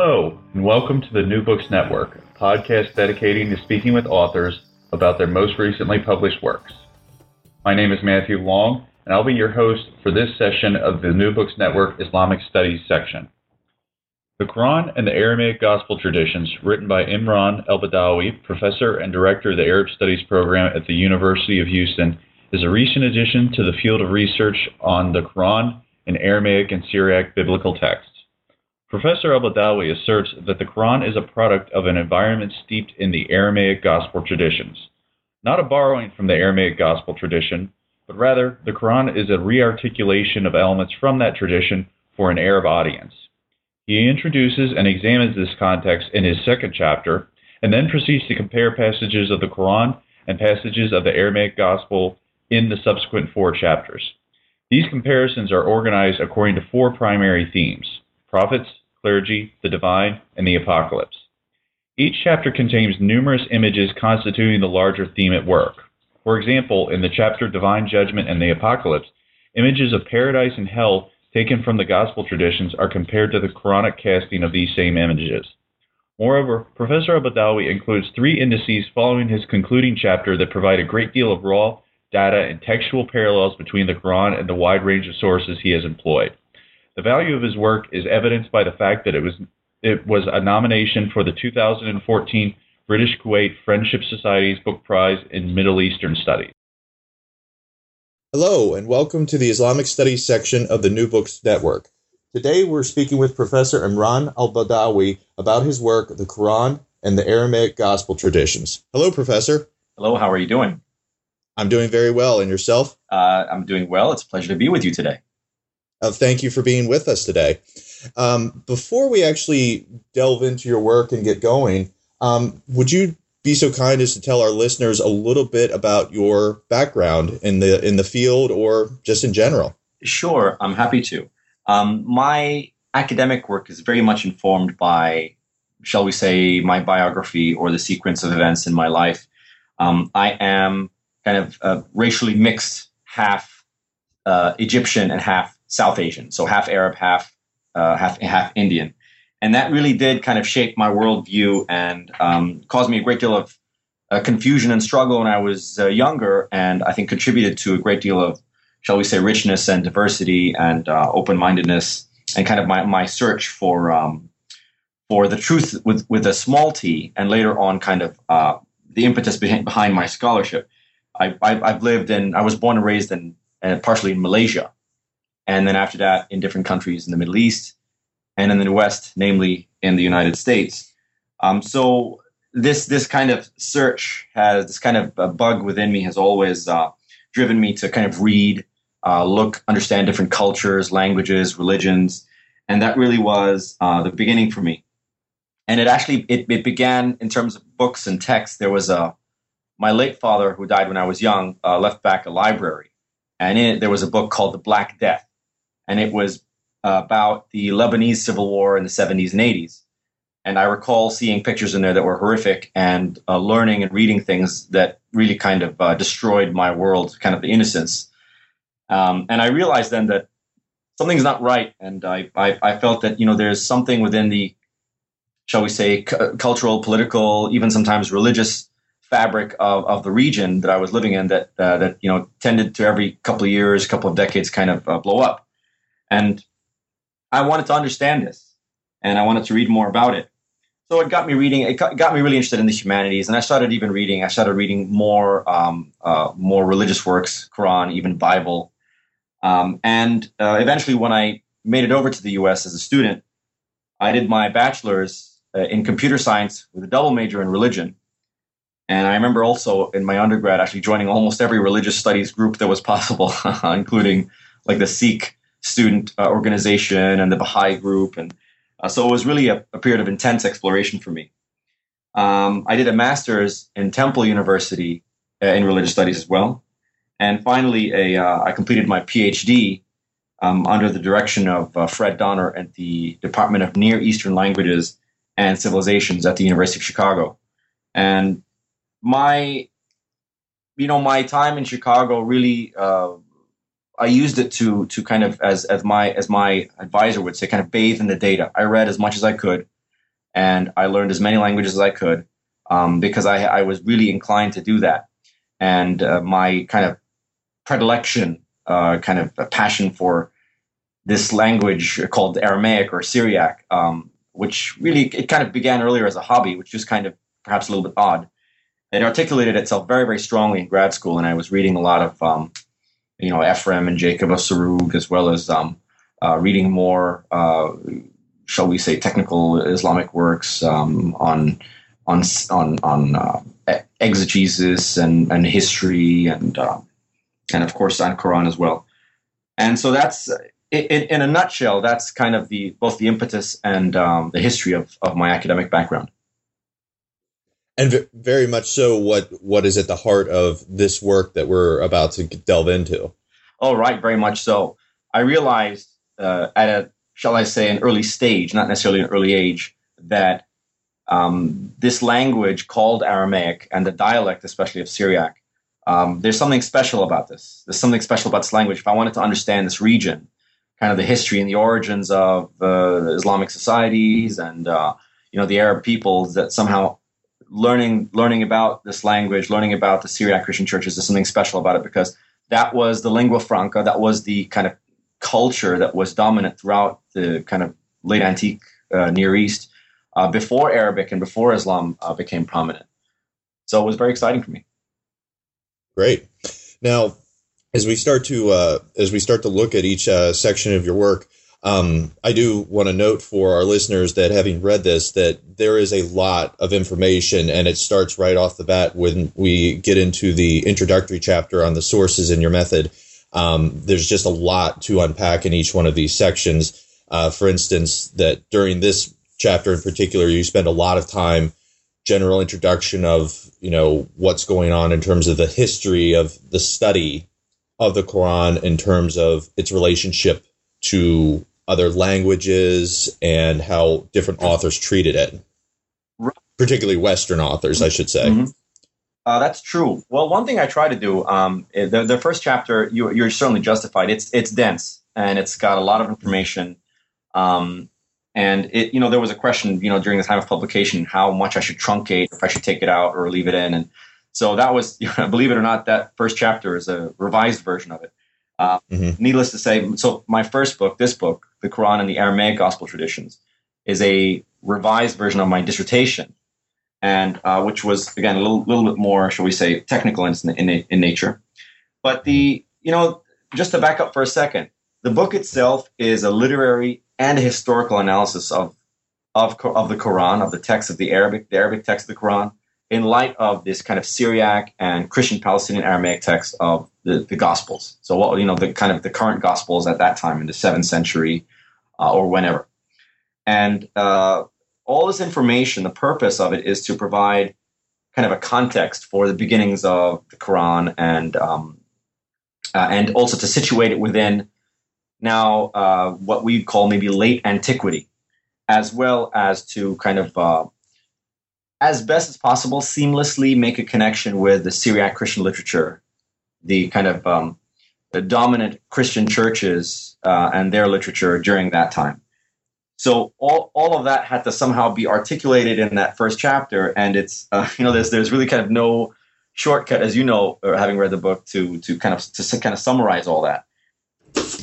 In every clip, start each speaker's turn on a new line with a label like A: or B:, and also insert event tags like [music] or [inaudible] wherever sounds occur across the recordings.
A: Hello, and welcome to the New Books Network, a podcast dedicating to speaking with authors about their most recently published works. My name is Matthew Long, and I'll be your host for this session of the New Books Network Islamic Studies section. The Quran and the Aramaic Gospel Traditions, written by Imran El Badawi, professor and director of the Arab Studies program at the University of Houston, is a recent addition to the field of research on the Quran and Aramaic and Syriac biblical texts. Professor al-Badawi asserts that the Quran is a product of an environment steeped in the Aramaic gospel traditions, not a borrowing from the Aramaic gospel tradition, but rather the Quran is a rearticulation of elements from that tradition for an Arab audience. He introduces and examines this context in his second chapter, and then proceeds to compare passages of the Quran and passages of the Aramaic gospel in the subsequent four chapters. These comparisons are organized according to four primary themes prophets, clergy, the divine, and the apocalypse. Each chapter contains numerous images constituting the larger theme at work. For example, in the chapter Divine Judgment and the Apocalypse, images of paradise and hell taken from the gospel traditions are compared to the Quranic casting of these same images. Moreover, Professor Abadawi includes three indices following his concluding chapter that provide a great deal of raw data and textual parallels between the Quran and the wide range of sources he has employed. The value of his work is evidenced by the fact that it was it was a nomination for the 2014 British Kuwait Friendship Society's Book Prize in Middle Eastern Studies.
B: Hello, and welcome to the Islamic Studies section of the New Books Network. Today we're speaking with Professor Imran Al Badawi about his work, The Quran and the Aramaic Gospel Traditions. Hello, Professor.
C: Hello, how are you doing?
B: I'm doing very well, and yourself?
C: Uh, I'm doing well. It's a pleasure to be with you today.
B: Uh, thank you for being with us today. Um, before we actually delve into your work and get going, um, would you be so kind as to tell our listeners a little bit about your background in the in the field or just in general?
C: Sure, I'm happy to. Um, my academic work is very much informed by, shall we say, my biography or the sequence of events in my life. Um, I am kind of uh, racially mixed, half uh, Egyptian and half South Asian, so half Arab, half uh, half half Indian, and that really did kind of shape my worldview and um, caused me a great deal of uh, confusion and struggle when I was uh, younger, and I think contributed to a great deal of, shall we say, richness and diversity and uh, open mindedness, and kind of my my search for um, for the truth with with a small t, and later on, kind of uh, the impetus behind, behind my scholarship. I, I, have lived in, I was born and raised in, uh, partially in Malaysia, and then after that in different countries in the Middle East and in the West, namely in the United States. Um, so this this kind of search has this kind of bug within me has always uh, driven me to kind of read, uh, look, understand different cultures, languages, religions, and that really was uh, the beginning for me. And it actually it, it began in terms of books and texts. There was a my late father, who died when I was young, uh, left back a library, and in it there was a book called The Black Death and it was uh, about the Lebanese civil war in the 70s and 80s. And I recall seeing pictures in there that were horrific and uh, learning and reading things that really kind of uh, destroyed my world, kind of the innocence. Um, and I realized then that something's not right. And I, I, I, felt that, you know, there's something within the, shall we say, c- cultural, political, even sometimes religious fabric of, of the region that I was living in that, uh, that, you know, tended to every couple of years, couple of decades kind of uh, blow up. And I wanted to understand this and I wanted to read more about it. So it got me reading. It got me really interested in the humanities, and I started even reading. I started reading more, um, uh, more religious works, Quran, even Bible, um, and uh, eventually, when I made it over to the U.S. as a student, I did my bachelor's uh, in computer science with a double major in religion. And I remember also in my undergrad actually joining almost every religious studies group that was possible, [laughs] including like the Sikh student uh, organization and the Baha'i group, and uh, so it was really a, a, period of intense exploration for me. Um, I did a master's in Temple University uh, in religious studies as well, and finally, a, uh, I completed my PhD um, under the direction of uh, Fred Donner at the Department of Near Eastern Languages and Civilizations at the University of Chicago. And my, you know, my time in Chicago really, uh, I used it to to kind of as as my as my advisor would say, kind of bathe in the data. I read as much as I could, and I learned as many languages as I could um, because I I was really inclined to do that. And uh, my kind of predilection, uh, kind of a passion for this language called Aramaic or Syriac, um, which really it kind of began earlier as a hobby, which is kind of perhaps a little bit odd. It articulated itself very, very strongly in grad school, and I was reading a lot of, um, you know, Ephraim and Jacob of Sarug, as well as um, uh, reading more, uh, shall we say, technical Islamic works um, on on on on uh, exegesis and and history and uh, and of course on Quran as well. And so that's in, in a nutshell, that's kind of the both the impetus and um, the history of, of my academic background.
B: And very much so, what what is at the heart of this work that we're about to delve into?
C: Oh, right, very much so. I realized uh, at a shall I say an early stage, not necessarily an early age, that um, this language called Aramaic and the dialect, especially of Syriac, um, there's something special about this. There's something special about this language. If I wanted to understand this region, kind of the history and the origins of uh, Islamic societies and uh, you know the Arab peoples, that somehow learning learning about this language, learning about the Syriac Christian churches, there's something special about it because that was the lingua franca, that was the kind of culture that was dominant throughout the kind of late antique uh, Near East uh, before Arabic and before Islam uh, became prominent. So it was very exciting for me.
B: Great. Now, as we start to uh, as we start to look at each uh, section of your work, um, I do want to note for our listeners that having read this, that there is a lot of information, and it starts right off the bat when we get into the introductory chapter on the sources in your method. Um, there's just a lot to unpack in each one of these sections. Uh, for instance, that during this chapter in particular, you spend a lot of time general introduction of you know what's going on in terms of the history of the study of the Quran in terms of its relationship to other languages and how different authors treated it, particularly Western authors, I should say.
C: Mm-hmm. Uh, that's true. Well, one thing I try to do, um, the, the first chapter, you, are certainly justified. It's it's dense and it's got a lot of information. Um, and it, you know, there was a question, you know, during the time of publication, how much I should truncate, if I should take it out or leave it in. And so that was, [laughs] believe it or not, that first chapter is a revised version of it. Uh, mm-hmm. Needless to say, so my first book, this book, The Quran and the Aramaic Gospel Traditions, is a revised version of my dissertation, and uh, which was again a little, little bit more, shall we say, technical in, in, in nature. But the, you know, just to back up for a second, the book itself is a literary and a historical analysis of, of, of the Quran, of the text of the Arabic, the Arabic text of the Quran, in light of this kind of Syriac and Christian Palestinian Aramaic text of the, the Gospels. So, what you know, the kind of the current Gospels at that time in the seventh century uh, or whenever. And uh, all this information, the purpose of it is to provide kind of a context for the beginnings of the Quran and um, uh, and also to situate it within now uh, what we call maybe late antiquity, as well as to kind of, uh, as best as possible, seamlessly make a connection with the Syriac Christian literature, the kind of um, the dominant Christian churches uh, and their literature during that time. So all, all of that had to somehow be articulated in that first chapter, and it's uh, [laughs] you know there's there's really kind of no shortcut, as you know, having read the book, to to kind of to kind of summarize all that.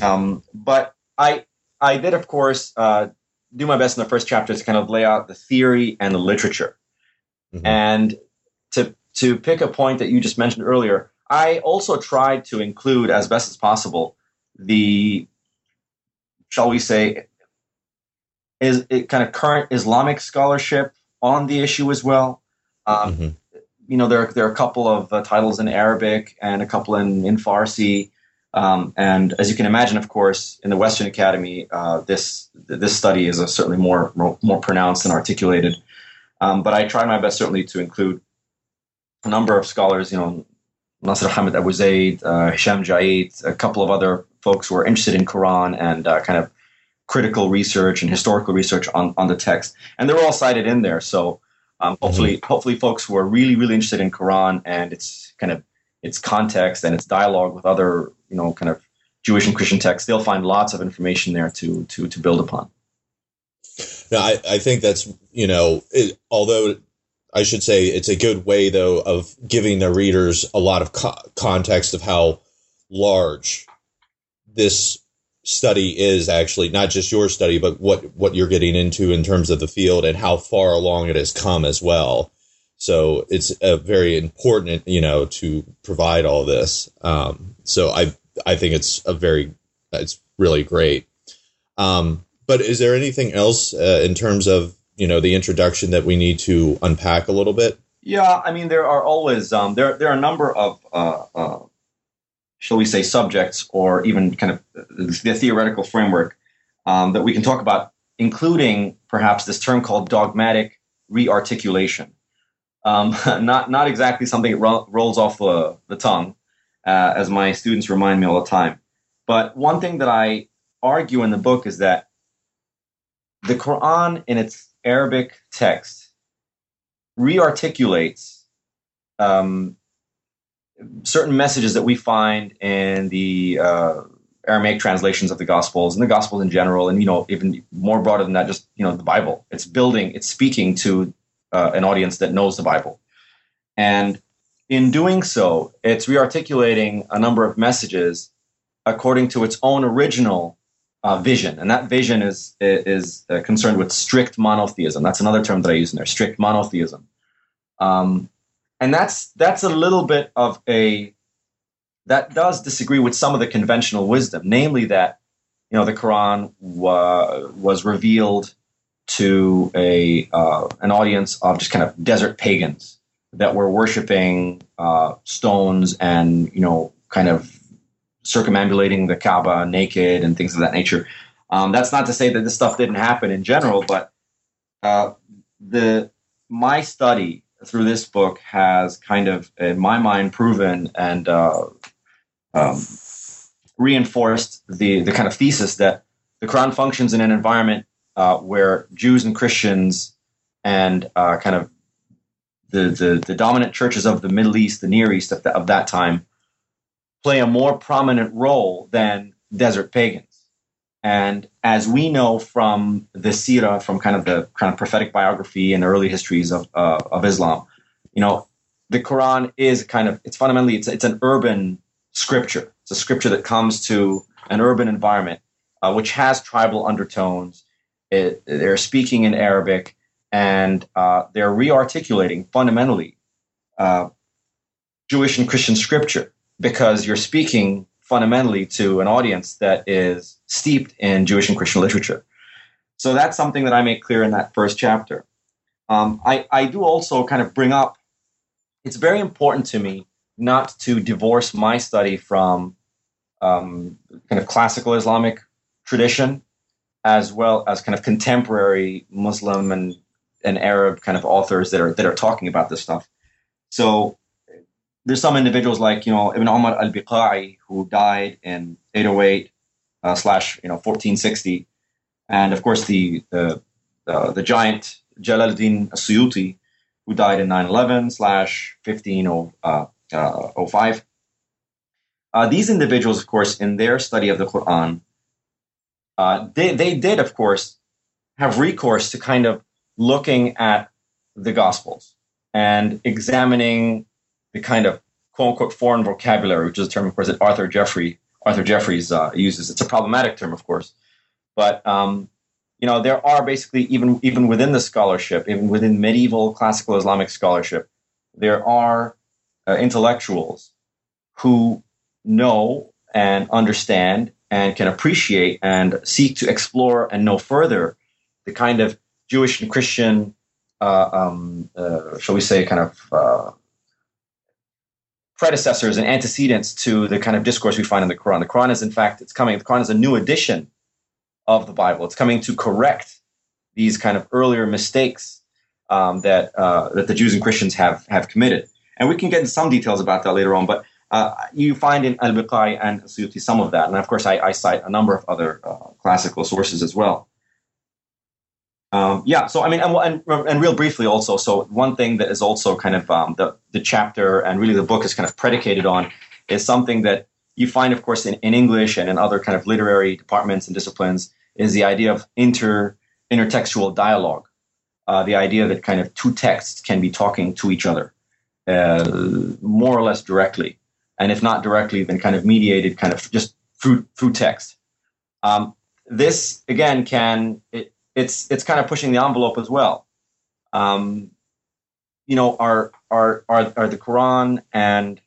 C: Um, but I I did, of course, uh, do my best in the first chapter to kind of lay out the theory and the literature, mm-hmm. and to to pick a point that you just mentioned earlier. I also tried to include as best as possible the, shall we say, is it kind of current Islamic scholarship on the issue as well. Um, mm-hmm. You know, there there are a couple of uh, titles in Arabic and a couple in in Farsi Um, and as you can imagine, of course, in the Western Academy, uh, this this study is certainly more, more, more pronounced and articulated. Um, but I tried my best certainly to include a number of scholars, you know, Nasr Hamid Abu Zaid, uh, Hisham Jait, a couple of other folks who are interested in Quran and uh, kind of critical research and historical research on, on the text. And they're all cited in there. So um, hopefully, mm-hmm. hopefully folks who are really, really interested in Quran and its kind of its context and its dialogue with other, you know, kind of Jewish and Christian texts, they'll find lots of information there to to to build upon.
B: No, I, I think that's you know, it, although I should say it's a good way though of giving the readers a lot of co- context of how large this study is actually. Not just your study but what what you're getting into in terms of the field and how far along it has come as well. So it's a very important you know to provide all this. Um, so i i think it's a very it's really great. Um, but is there anything else uh, in terms of you know the introduction that we need to unpack a little bit?
C: Yeah, I mean there are always um, there there are a number of uh, uh, shall we say subjects or even kind of the theoretical framework um, that we can talk about, including perhaps this term called dogmatic rearticulation. Um, [laughs] not not exactly something that ro- rolls off the, the tongue, uh, as my students remind me all the time. But one thing that I argue in the book is that the Quran in its Arabic text rearticulates um, certain messages that we find in the uh, Aramaic translations of the Gospels and the Gospels in general, and you know even more broader than that, just you know the Bible. It's building, it's speaking to uh, an audience that knows the Bible, and in doing so, it's rearticulating a number of messages according to its own original uh, vision, and that vision is is uh, concerned with strict monotheism. That's another term that I use in there: strict monotheism. Um, and that's that's a little bit of a that does disagree with some of the conventional wisdom, namely that you know the Quran wa- was revealed to a uh, an audience of just kind of desert pagans that were worshiping uh, stones and you know kind of circumambulating the Kaaba naked and things of that nature. Um, that's not to say that this stuff didn't happen in general, but uh, the my study through this book has kind of, in my mind, proven and uh, um, reinforced the the kind of thesis that the Quran functions in an environment uh, where Jews and Christians and uh, kind of the, the, the dominant churches of the Middle East, the Near East of, the, of that time, play a more prominent role than desert pagans. And as we know from the Sira, from kind of the kind of prophetic biography and early histories of, uh, of Islam, you know, the Quran is kind of, it's fundamentally, it's, it's an urban scripture. It's a scripture that comes to an urban environment, uh, which has tribal undertones. It, they're speaking in Arabic and uh, they're rearticulating fundamentally uh, Jewish and Christian scripture because you're speaking fundamentally to an audience that is steeped in Jewish and Christian literature. So that's something that I make clear in that first chapter. Um, I, I do also kind of bring up, it's very important to me not to divorce my study from um, kind of classical Islamic tradition as well as kind of contemporary Muslim and, and Arab kind of authors that are that are talking about this stuff. So there's some individuals like you know Ibn Umar al-Biqai who died in 808 uh, slash you know 1460, and of course the the uh, the giant Jalaluddin Suyuti who died in 911 slash 1505. Uh, uh, these individuals, of course, in their study of the Quran, uh, they they did of course have recourse to kind of looking at the Gospels and examining the kind of quote unquote foreign vocabulary, which is a term, of course, that Arthur Jeffrey Arthur Jeffries uh, uses. It's a problematic term, of course, but um, you know there are basically even even within the scholarship, even within medieval classical Islamic scholarship, there are uh, intellectuals who know and understand and can appreciate and seek to explore and know further the kind of Jewish and Christian, uh, um, uh, shall we say, kind of uh, predecessors and antecedents to the kind of discourse we find in the Quran. The Quran is, in fact, it's coming. The Quran is a new edition of the Bible. It's coming to correct these kind of earlier mistakes um, that uh, that the Jews and Christians have have committed. And we can get into some details about that later on. But uh, you find in Al-Biqai and Suyuti some of that. And of course, I, I cite a number of other uh, classical sources as well. Um, yeah, so I mean, and, and, and, real briefly also, so one thing that is also kind of um, the, the chapter and really the book is kind of predicated on is something that you find, of course, in, in English and in other kind of literary departments and disciplines is the idea of inter intertextual dialogue. Uh, the idea that kind of two texts can be talking to each other uh, more or less directly, and if not directly, then kind of mediated, kind of just through through text. Um, this again can it, it's it's kind of pushing the envelope as well. Um, you know, are are are are the Quran and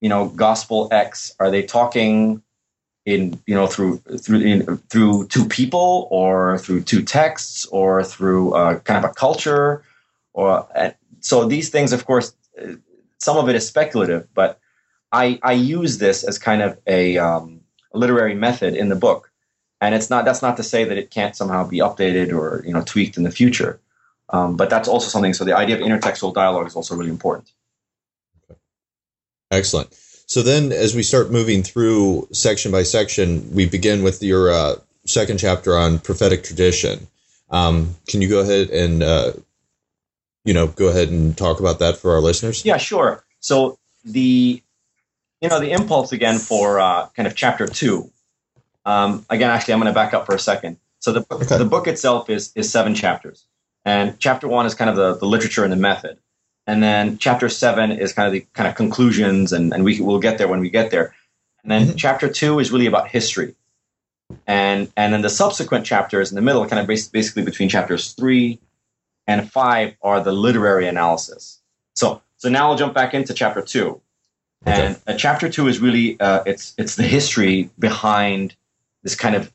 C: you know Gospel X are they talking in you know through through in, through two people or through two texts or through uh, kind of a culture or so these things of course some of it is speculative but I I use this as kind of a um, literary method in the book and it's not that's not to say that it can't somehow be updated or you know tweaked in the future. Um, but that's also something so the idea of intertextual dialogue is also really important.
B: Excellent. So then as we start moving through section by section we begin with your uh, second chapter on prophetic tradition. Um, can you go ahead and uh, you know go ahead and talk about that for our listeners?
C: Yeah sure. So the you know the impulse again for uh, kind of chapter two um, again, actually, I'm going to back up for a second. So the book, okay. the book itself is is seven chapters, and chapter one is kind of the, the literature and the method, and then chapter seven is kind of the kind of conclusions, and, and we will get there when we get there, and then mm-hmm. chapter two is really about history, and and then the subsequent chapters in the middle, kind of basically between chapters three and five, are the literary analysis. So so now I'll jump back into chapter two, and okay. uh, chapter two is really uh, it's it's the history behind this kind of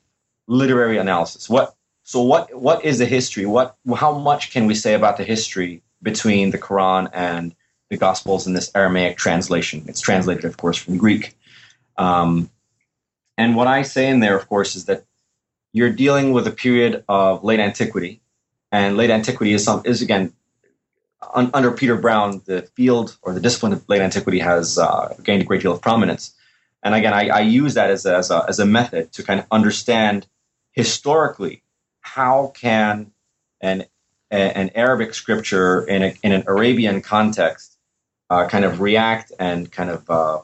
C: literary analysis. What so what what is the history? What how much can we say about the history between the Quran and the Gospels in this Aramaic translation? It's translated, of course, from Greek. Um, and what I say in there, of course, is that you're dealing with a period of late antiquity, and late antiquity is some is again un, under Peter Brown, the field or the discipline of late antiquity has uh, gained a great deal of prominence. And again, I, I use that as a, as, a, as a method to kind of understand historically how can an, an Arabic scripture in, a, in an Arabian context uh, kind of react and kind of uh,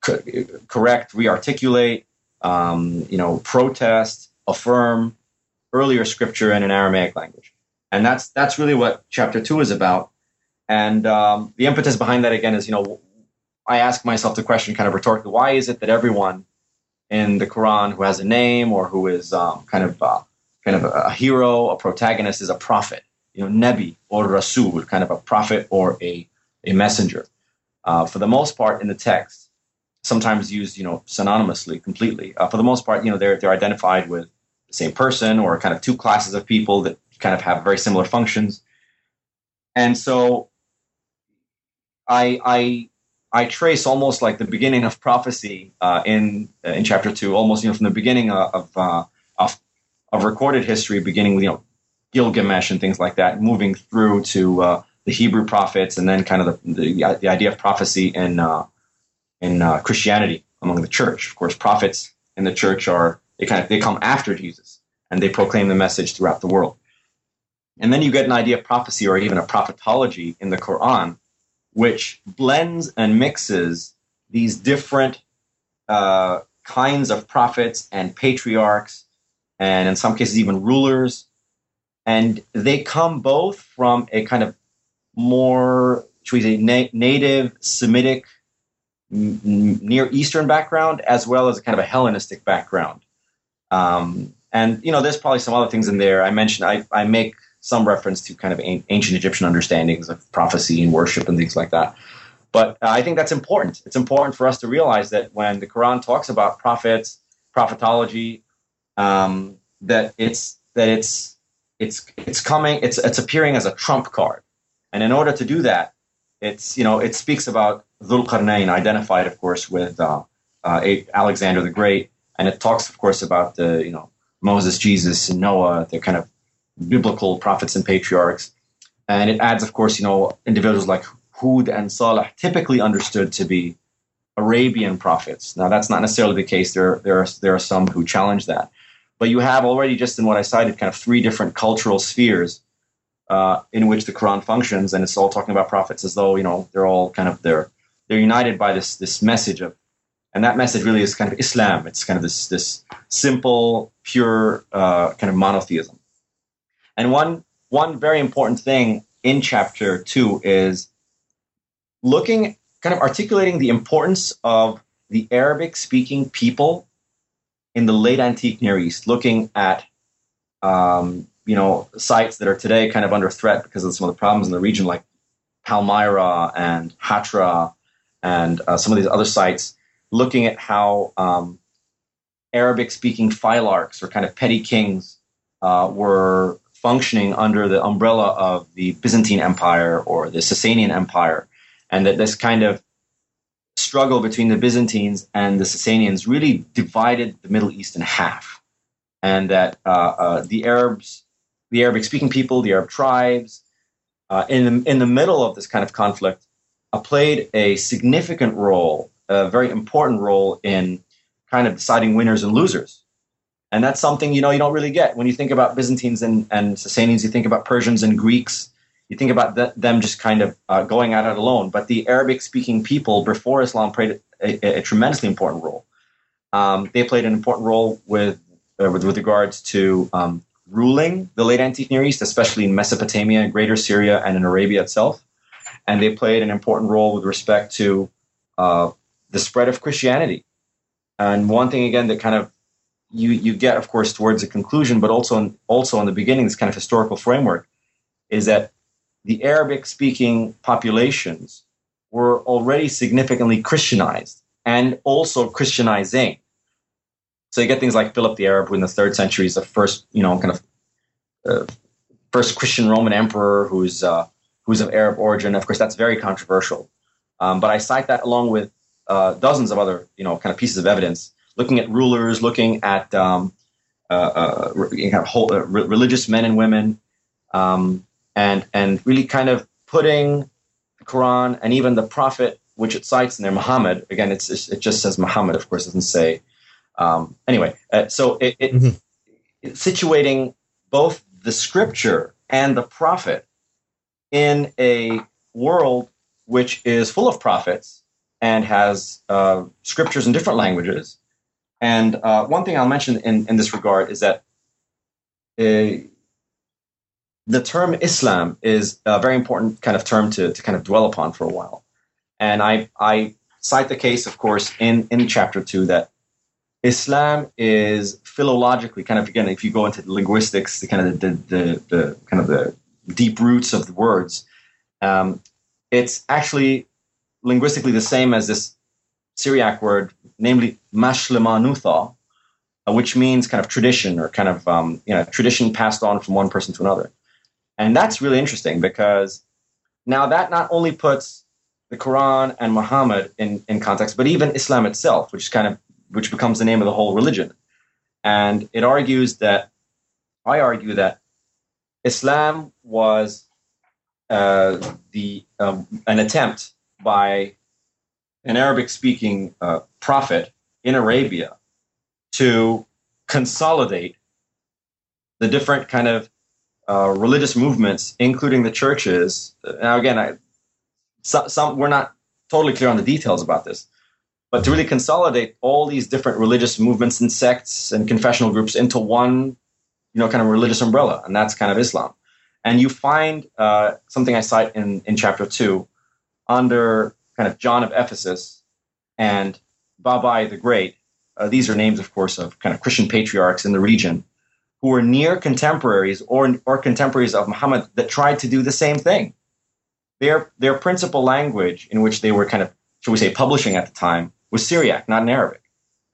C: co- correct, rearticulate, um, you know, protest, affirm earlier scripture in an Aramaic language. And that's that's really what chapter two is about. And um, the impetus behind that again is, you know, I ask myself the question kind of rhetorically why is it that everyone in the Quran who has a name or who is um, kind of uh, kind of a, hero, a protagonist is a prophet, you know, Nebi or Rasul, kind of a prophet or a, a messenger. Uh, for the most part in the text, sometimes used, you know, synonymously completely. Uh, for the most part, you know, they're, they're identified with the same person or kind of two classes of people that kind of have very similar functions. And so I, I I trace almost like the beginning of prophecy uh, in uh, in chapter two, almost you know from the beginning of uh, of, of recorded history, beginning with you know Gilgamesh and things like that, moving through to uh, the Hebrew prophets, and then kind of the the, the idea of prophecy in uh, in uh, Christianity among the church. Of course, prophets in the church are they kind of they come after Jesus and they proclaim the message throughout the world. And then you get an idea of prophecy or even a prophetology in the Quran which blends and mixes these different uh, kinds of prophets and patriarchs, and in some cases, even rulers. And they come both from a kind of more, should we say, na- native Semitic, Near Eastern background, as well as a kind of a Hellenistic background. Um, and you know, there's probably some other things in there. I mentioned I, I make some reference to kind of ancient Egyptian understandings of prophecy and worship and things like that. But uh, I think that's important. It's important for us to realize that when the Quran talks about prophets, prophetology, um, that it's that it's it's it's coming. It's it's appearing as a trump card, and in order to do that, it's you know it speaks about Dhul Qarnayn, identified, of course, with uh, uh, Alexander the Great, and it talks, of course, about the you know Moses, Jesus, and Noah, the kind of biblical prophets and patriarchs, and it adds, of course, you know individuals like Hud and Salih, typically understood to be Arabian prophets. Now, that's not necessarily the case. There, there are there are some who challenge that, but you have already just in what I cited, kind of three different cultural spheres uh, in which the Quran functions, and it's all talking about prophets as though you know they're all kind of they're they're united by this this message of, and that message really is kind of Islam. It's kind of this this simple, pure uh, kind of monotheism. And one one very important thing in chapter two is looking kind of articulating the importance of the Arabic speaking people in the late antique Near East, looking at um, you know sites that are today kind of under threat because of some of the problems in the region, like Palmyra and Hatra, and uh, some of these other sites, looking at how um, Arabic-speaking phylarchs or kind of petty kings uh, were functioning under the umbrella of the Byzantine Empire or the Sasanian Empire, and that this kind of struggle between the Byzantines and the Sasanians really divided the Middle East in half, and that uh, uh, the Arabs the Arabic speaking people, the Arab tribes, uh, in, the, in the middle of this kind of conflict, uh, played a significant role, a very important role in kind of deciding winners and losers. And that's something you know you don't really get when you think about Byzantines and, and Sasanians. You think about Persians and Greeks. You think about the, them just kind of uh, going at it alone. But the Arabic-speaking people before Islam played a, a, a tremendously important role. Um, they played an important role with uh, with, with, regards to um, ruling the late antique Near East, especially in Mesopotamia, Greater Syria, and in Arabia itself. And they played an important role with respect to uh, the spread of Christianity. And one thing again that kind of you you get, of course, towards a conclusion, but also in, also in the beginning, this kind of historical framework, is that the Arabic-speaking populations were already significantly Christianized and also Christianizing. So you get things like Philip the Arab, who in the third century is the first, you know, kind of uh, first Christian Roman emperor who's uh, who's of Arab origin. Of course, that's very controversial. Um, but I cite that along with uh, dozens of other, you know, kind of pieces of evidence, looking at rulers, looking at um, uh, uh, kind of whole, uh, religious men and women, um, and and really kind of putting the Quran and even the Prophet, which it cites in there, Muhammad. Again, it's, it just says Muhammad. Of course, it doesn't say um, anyway, uh, so it, it, mm-hmm. situating both the scripture and the prophet in a world which is full of prophets and has uh, scriptures in different languages. And uh, one thing I'll mention in, in this regard is that uh, the term Islam is a very important kind of term to, to kind of dwell upon for a while. And I, I cite the case, of course, in, in chapter two that Islam is philologically kind of again, if you go into linguistics, the kind of the, the, the kind of the deep roots of the words, um, it's actually linguistically the same as this Syriac word, namely mashlemanutha, uh, which means kind of tradition or kind of um, you know tradition passed on from one person to another, and that's really interesting because now that not only puts the Quran and Muhammad in, in context, but even Islam itself, which is kind of which becomes the name of the whole religion. And it argues that, I argue that Islam was uh, the um, an attempt by an Arabic-speaking uh, prophet in Arabia to consolidate the different kind of uh, religious movements, including the churches. Now, again, I, some, some we're not totally clear on the details about this, but to really consolidate all these different religious movements and sects and confessional groups into one, you know, kind of religious umbrella, and that's kind of Islam. And you find uh, something I cite in, in chapter two under kind of John of Ephesus and Babai the Great. Uh, these are names, of course, of kind of Christian patriarchs in the region who were near contemporaries or, or contemporaries of Muhammad that tried to do the same thing. Their, their principal language in which they were kind of, shall we say, publishing at the time was Syriac, not in Arabic.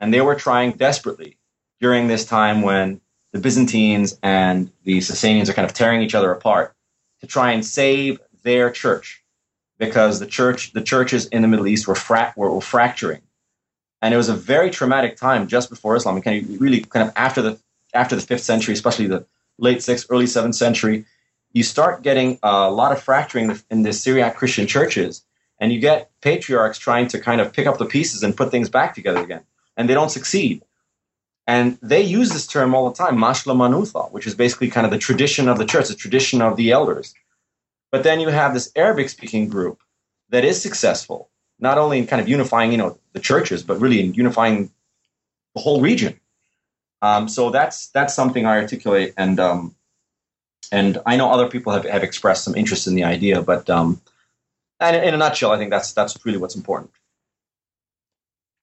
C: And they were trying desperately during this time when the Byzantines and the Sasanians are kind of tearing each other apart to try and save their church. Because the church, the churches in the Middle East were, fra- were, were fracturing, and it was a very traumatic time just before Islam. Kind of really kind of after the after the fifth century, especially the late sixth, early seventh century, you start getting a lot of fracturing in the Syriac Christian churches, and you get patriarchs trying to kind of pick up the pieces and put things back together again, and they don't succeed. And they use this term all the time, mashla manutha, which is basically kind of the tradition of the church, the tradition of the elders. But then you have this Arabic speaking group that is successful, not only in kind of unifying, you know, the churches, but really in unifying the whole region. Um, so that's that's something I articulate, and um, and I know other people have, have expressed some interest in the idea, but um, and in a nutshell, I think that's that's really what's important.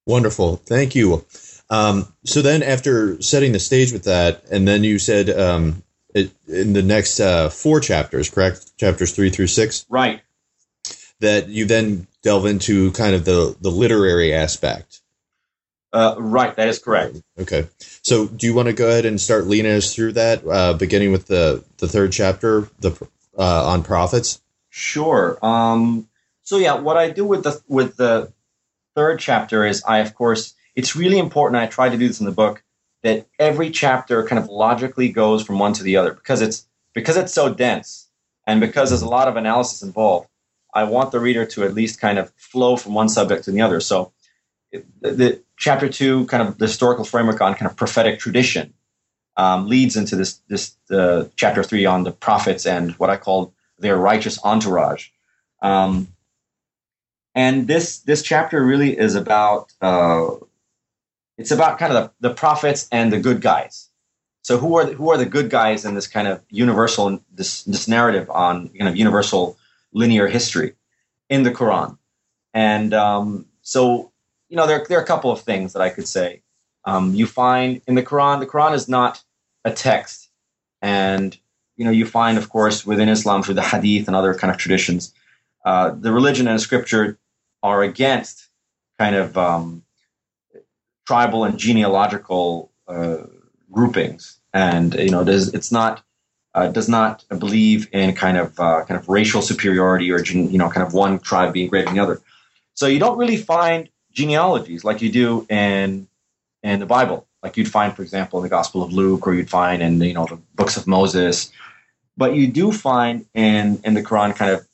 B: Wonderful, thank you. Um, so then, after setting the stage with that, and then you said um, it, in the next uh, four chapters, correct? Chapters three through six,
C: right?
B: That you then delve into kind of the the literary aspect.
C: Uh, right, that is correct.
B: Okay, so do you want to go ahead and start leading us through that, uh, beginning with the the third chapter, the uh, on prophets?
C: Sure. Um, so yeah, what I do with the with the third chapter is I, of course, it's really important. I try to do this in the book that every chapter kind of logically goes from one to the other because it's because it's so dense and because there's a lot of analysis involved. I want the reader to at least kind of flow from one subject to the other. So, the, the, chapter two, kind of the historical framework on kind of prophetic tradition, um, leads into this this uh, chapter three on the prophets and what I call their righteous entourage. Um, and this this chapter really is about uh, it's about kind of the, the prophets and the good guys. So who are the, who are the good guys in this kind of universal this this narrative on kind of universal linear history in the Quran? And um, so you know there there are a couple of things that I could say. Um, you find in the Quran the Quran is not a text, and you know you find of course within Islam through the Hadith and other kind of traditions, uh, the religion and the scripture are against kind of um, tribal and genealogical uh, groupings, and you know, does it's not uh, does not believe in kind of uh, kind of racial superiority or you know, kind of one tribe being greater than the other. So you don't really find genealogies like you do in in the Bible, like you'd find, for example, in the Gospel of Luke, or you'd find in you know the books of Moses. But you do find in in the Quran kind of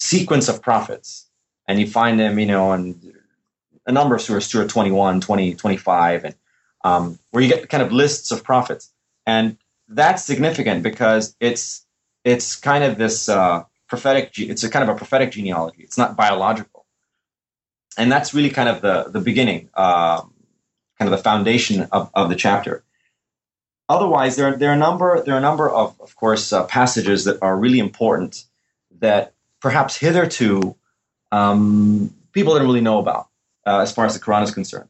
C: sequence of prophets, and you find them, you know, and a number of surahs, Surah 21, 20, 25, and um, where you get kind of lists of prophets. And that's significant because it's it's kind of this uh, prophetic. It's a kind of a prophetic genealogy. It's not biological, and that's really kind of the the beginning, uh, kind of the foundation of, of the chapter. Otherwise, there there are a number there are a number of of course uh, passages that are really important that perhaps hitherto um, people didn't really know about uh, as far as the Quran is concerned.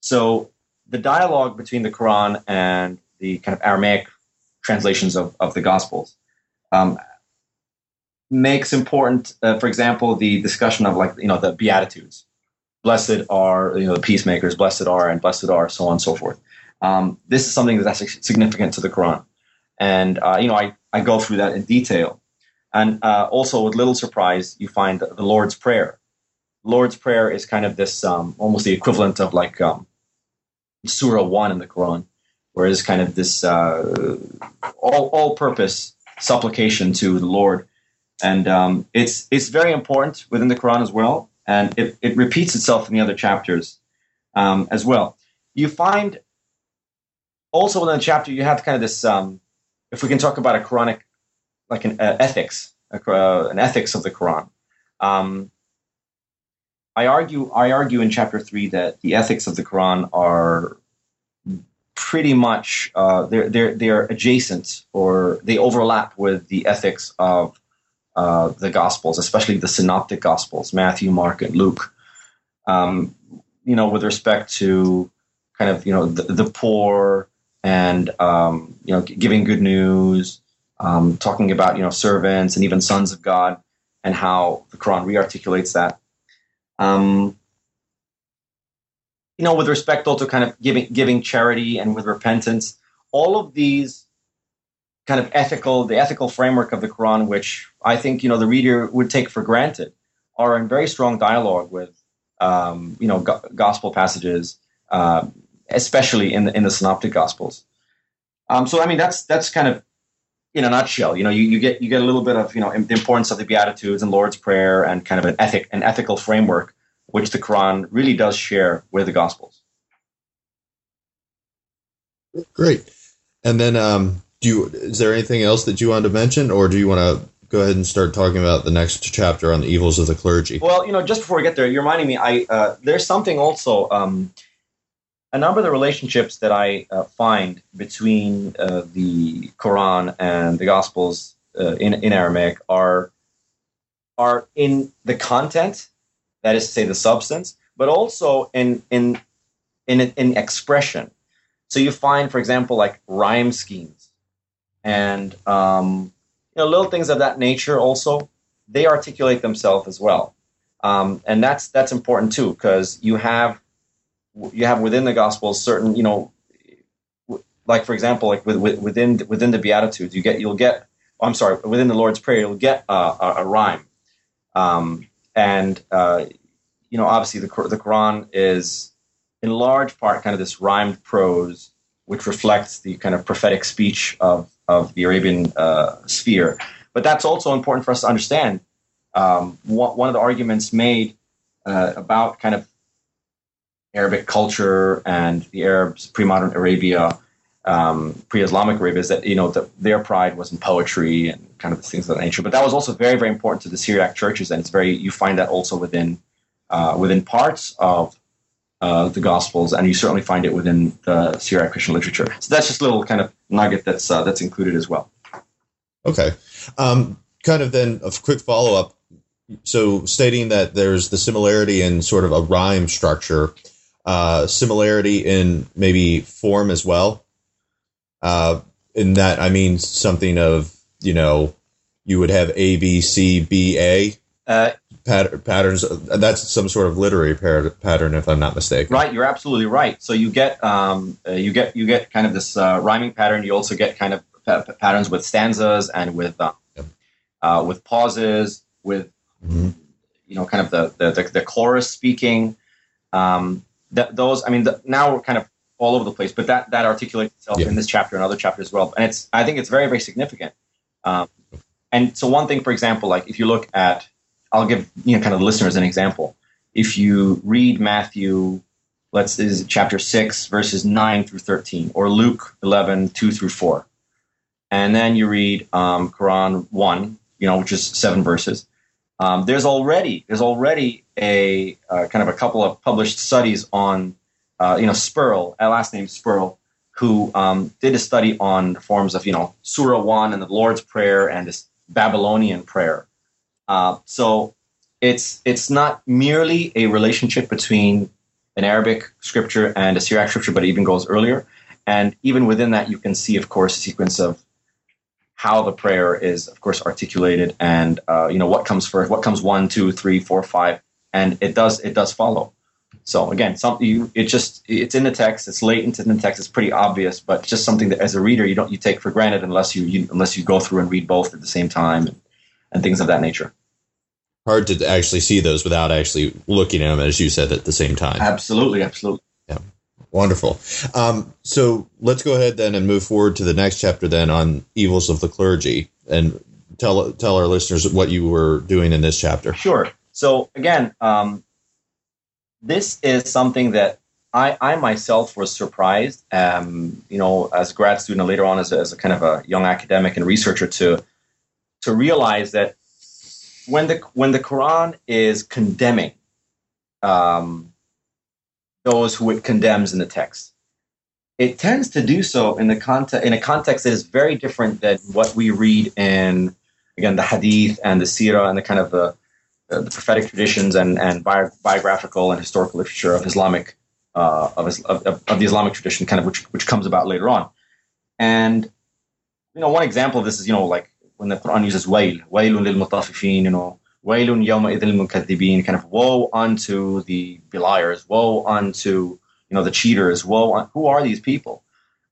C: So the dialogue between the Quran and the kind of Aramaic translations of, of the Gospels um, makes important, uh, for example, the discussion of like you know the Beatitudes. Blessed are you know the peacemakers, blessed are, and blessed are, so on and so forth. Um, this is something that's significant to the Quran, and uh, you know I, I go through that in detail, and uh, also with little surprise you find the Lord's Prayer, Lord's Prayer is kind of this um, almost the equivalent of like um, Surah 1 in the Quran, where it's kind of this uh, all, all purpose supplication to the Lord. And um, it's, it's very important within the Quran as well. And it, it repeats itself in the other chapters um, as well. You find also within the chapter, you have kind of this, um, if we can talk about a Quranic, like an uh, ethics, uh, an ethics of the Quran. I argue I argue in chapter three that the ethics of the Quran are pretty much uh, they're they're they're adjacent or they overlap with the ethics of uh, the Gospels, especially the Synoptic Gospels, Matthew, Mark, and Luke. Um, you know, with respect to kind of you know the, the poor and um, you know giving good news, um, talking about you know servants and even sons of God, and how the Quran rearticulates that. Um, you know, with respect also kind of giving giving charity and with repentance, all of these kind of ethical, the ethical framework of the Quran, which I think you know the reader would take for granted, are in very strong dialogue with um, you know go- gospel passages, uh, especially in the in the synoptic gospels. Um, so I mean that's that's kind of in a nutshell. You know, you, you get you get a little bit of you know the importance of the Beatitudes and Lord's Prayer and kind of an ethic an ethical framework which the Quran really does share with the Gospels.
B: Great. And then, um, do you is there anything else that you want to mention, or do you want to go ahead and start talking about the next chapter on the evils of the clergy?
C: Well, you know, just before we get there, you're reminding me. I uh, there's something also. Um, a number of the relationships that I uh, find between uh, the Quran and the Gospels uh, in in Aramaic are are in the content, that is to say, the substance, but also in in in in expression. So you find, for example, like rhyme schemes and um, you know little things of that nature. Also, they articulate themselves as well, um, and that's that's important too because you have you have within the Gospels certain you know like for example like with, with, within within the Beatitudes you get you'll get I'm sorry within the Lord's Prayer you'll get a, a, a rhyme, um, and uh, you know obviously the the Quran is in large part kind of this rhymed prose, which reflects the kind of prophetic speech of, of the Arabian uh, sphere. But that's also important for us to understand. Um, one of the arguments made uh, about kind of Arabic culture and the Arabs, pre-modern Arabia, um, pre-Islamic Arabia, is that you know that their pride was in poetry and kind of things of that nature. But that was also very, very important to the Syriac churches, and it's very you find that also within uh, within parts of uh, the Gospels, and you certainly find it within the Syriac Christian literature. So that's just a little kind of nugget that's uh, that's included as well.
B: Okay, um, kind of then a quick follow up. So stating that there's the similarity in sort of a rhyme structure, uh, similarity in maybe form as well. Uh, in that, I mean something of you know you would have A B C B A.
C: Uh,
B: pat- patterns. That's some sort of literary par- pattern, if I'm not mistaken.
C: Right, you're absolutely right. So you get um, uh, you get you get kind of this uh, rhyming pattern. You also get kind of pa- patterns with stanzas and with uh, yep. Uh, with pauses, with mm-hmm. you know, kind of the the, the, the chorus speaking. Um, th- those, I mean, the, now we're kind of all over the place, but that that articulates itself yeah. in this chapter and other chapters as well. And it's I think it's very very significant. Um, and so one thing, for example, like if you look at I'll give you know kind of listeners an example. If you read Matthew, let's is chapter six verses nine through thirteen, or Luke 11, 2 through four, and then you read um, Quran one, you know, which is seven verses. Um, there's already there's already a uh, kind of a couple of published studies on uh, you know Sperl, a last name Sperl, who um, did a study on the forms of you know Surah one and the Lord's Prayer and this Babylonian prayer. Uh, so it's it's not merely a relationship between an Arabic scripture and a Syriac scripture, but it even goes earlier. And even within that, you can see, of course, a sequence of how the prayer is, of course, articulated, and uh, you know what comes first, what comes one, two, three, four, five, and it does it does follow. So again, something you it just it's in the text, it's latent in the text, it's pretty obvious, but just something that as a reader you don't you take for granted unless you, you unless you go through and read both at the same time and, and things of that nature
B: hard to actually see those without actually looking at them, as you said, at the same time.
C: Absolutely, absolutely.
B: Yeah, wonderful. Um, so let's go ahead then and move forward to the next chapter then on evils of the clergy, and tell tell our listeners what you were doing in this chapter.
C: Sure. So again, um, this is something that I, I myself was surprised, um, you know, as a grad student and later on as a, as a kind of a young academic and researcher to to realize that when the when the Quran is condemning um, those who it condemns in the text, it tends to do so in the context in a context that is very different than what we read in again the Hadith and the Sirah and the kind of the the prophetic traditions and and bi- biographical and historical literature of Islamic uh, of, of, of the Islamic tradition, kind of which which comes about later on. And you know, one example of this is you know like when the Quran uses wail, wailun lil mutaffifin, you know, wailun yawma idhil mukaththibin, kind of woe unto the beliers, woe unto, you know, the cheaters, woe, on, who are these people?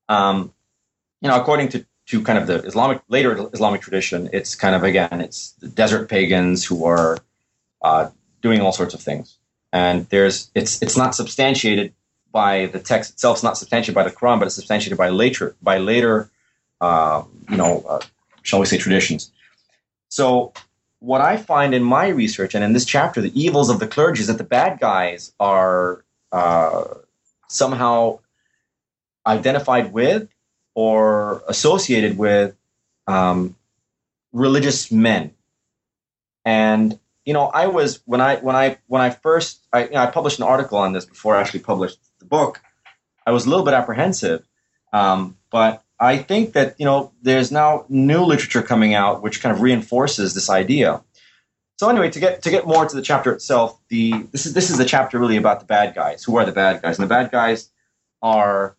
C: Um, you know, according to, to kind of the Islamic, later Islamic tradition, it's kind of, again, it's the desert pagans who are, uh, doing all sorts of things. And there's it's it's not substantiated by the text itself. It's not substantiated by the Quran, but it's substantiated by later by later, uh, you know, uh, shall we say, traditions. So what I find in my research and in this chapter, the evils of the clergy, is that the bad guys are uh, somehow identified with or associated with um, religious men. And you know, I was when I when I when I first I, you know, I published an article on this before I actually published the book. I was a little bit apprehensive, um, but I think that you know there's now new literature coming out which kind of reinforces this idea. So anyway, to get to get more to the chapter itself, the this is this is the chapter really about the bad guys. Who are the bad guys? And the bad guys are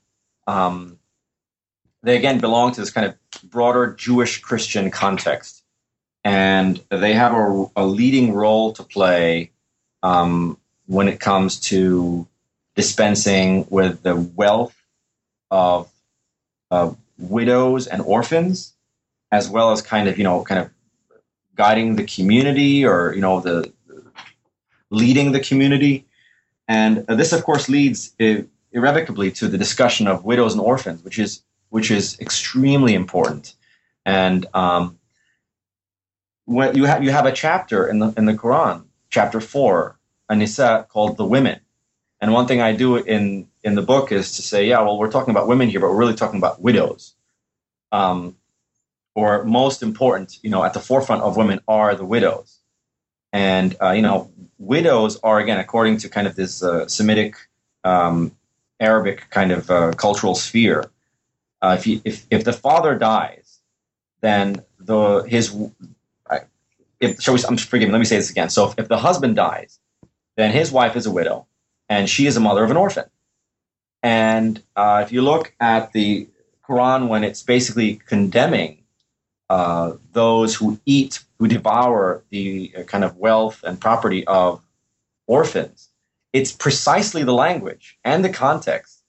C: um, they again belong to this kind of broader Jewish Christian context, and they have a, a leading role to play um, when it comes to dispensing with the wealth of, of widows and orphans, as well as kind of you know kind of guiding the community or you know the leading the community, and this of course leads irrevocably to the discussion of widows and orphans, which is which is extremely important. And um, when you have you have a chapter in the in the Quran, chapter four, An-Nisa, called the women. And one thing I do in in the book is to say, yeah, well, we're talking about women here, but we're really talking about widows. Um, or most important, you know, at the forefront of women are the widows. And uh, you know, widows are again, according to kind of this uh, Semitic, um, Arabic kind of uh, cultural sphere, uh, if, if if the father dies, then the his if shall we? I'm forgive me. Let me say this again. So if, if the husband dies, then his wife is a widow, and she is a mother of an orphan. And uh, if you look at the Quran, when it's basically condemning uh, those who eat, who devour the uh, kind of wealth and property of orphans, it's precisely the language and the context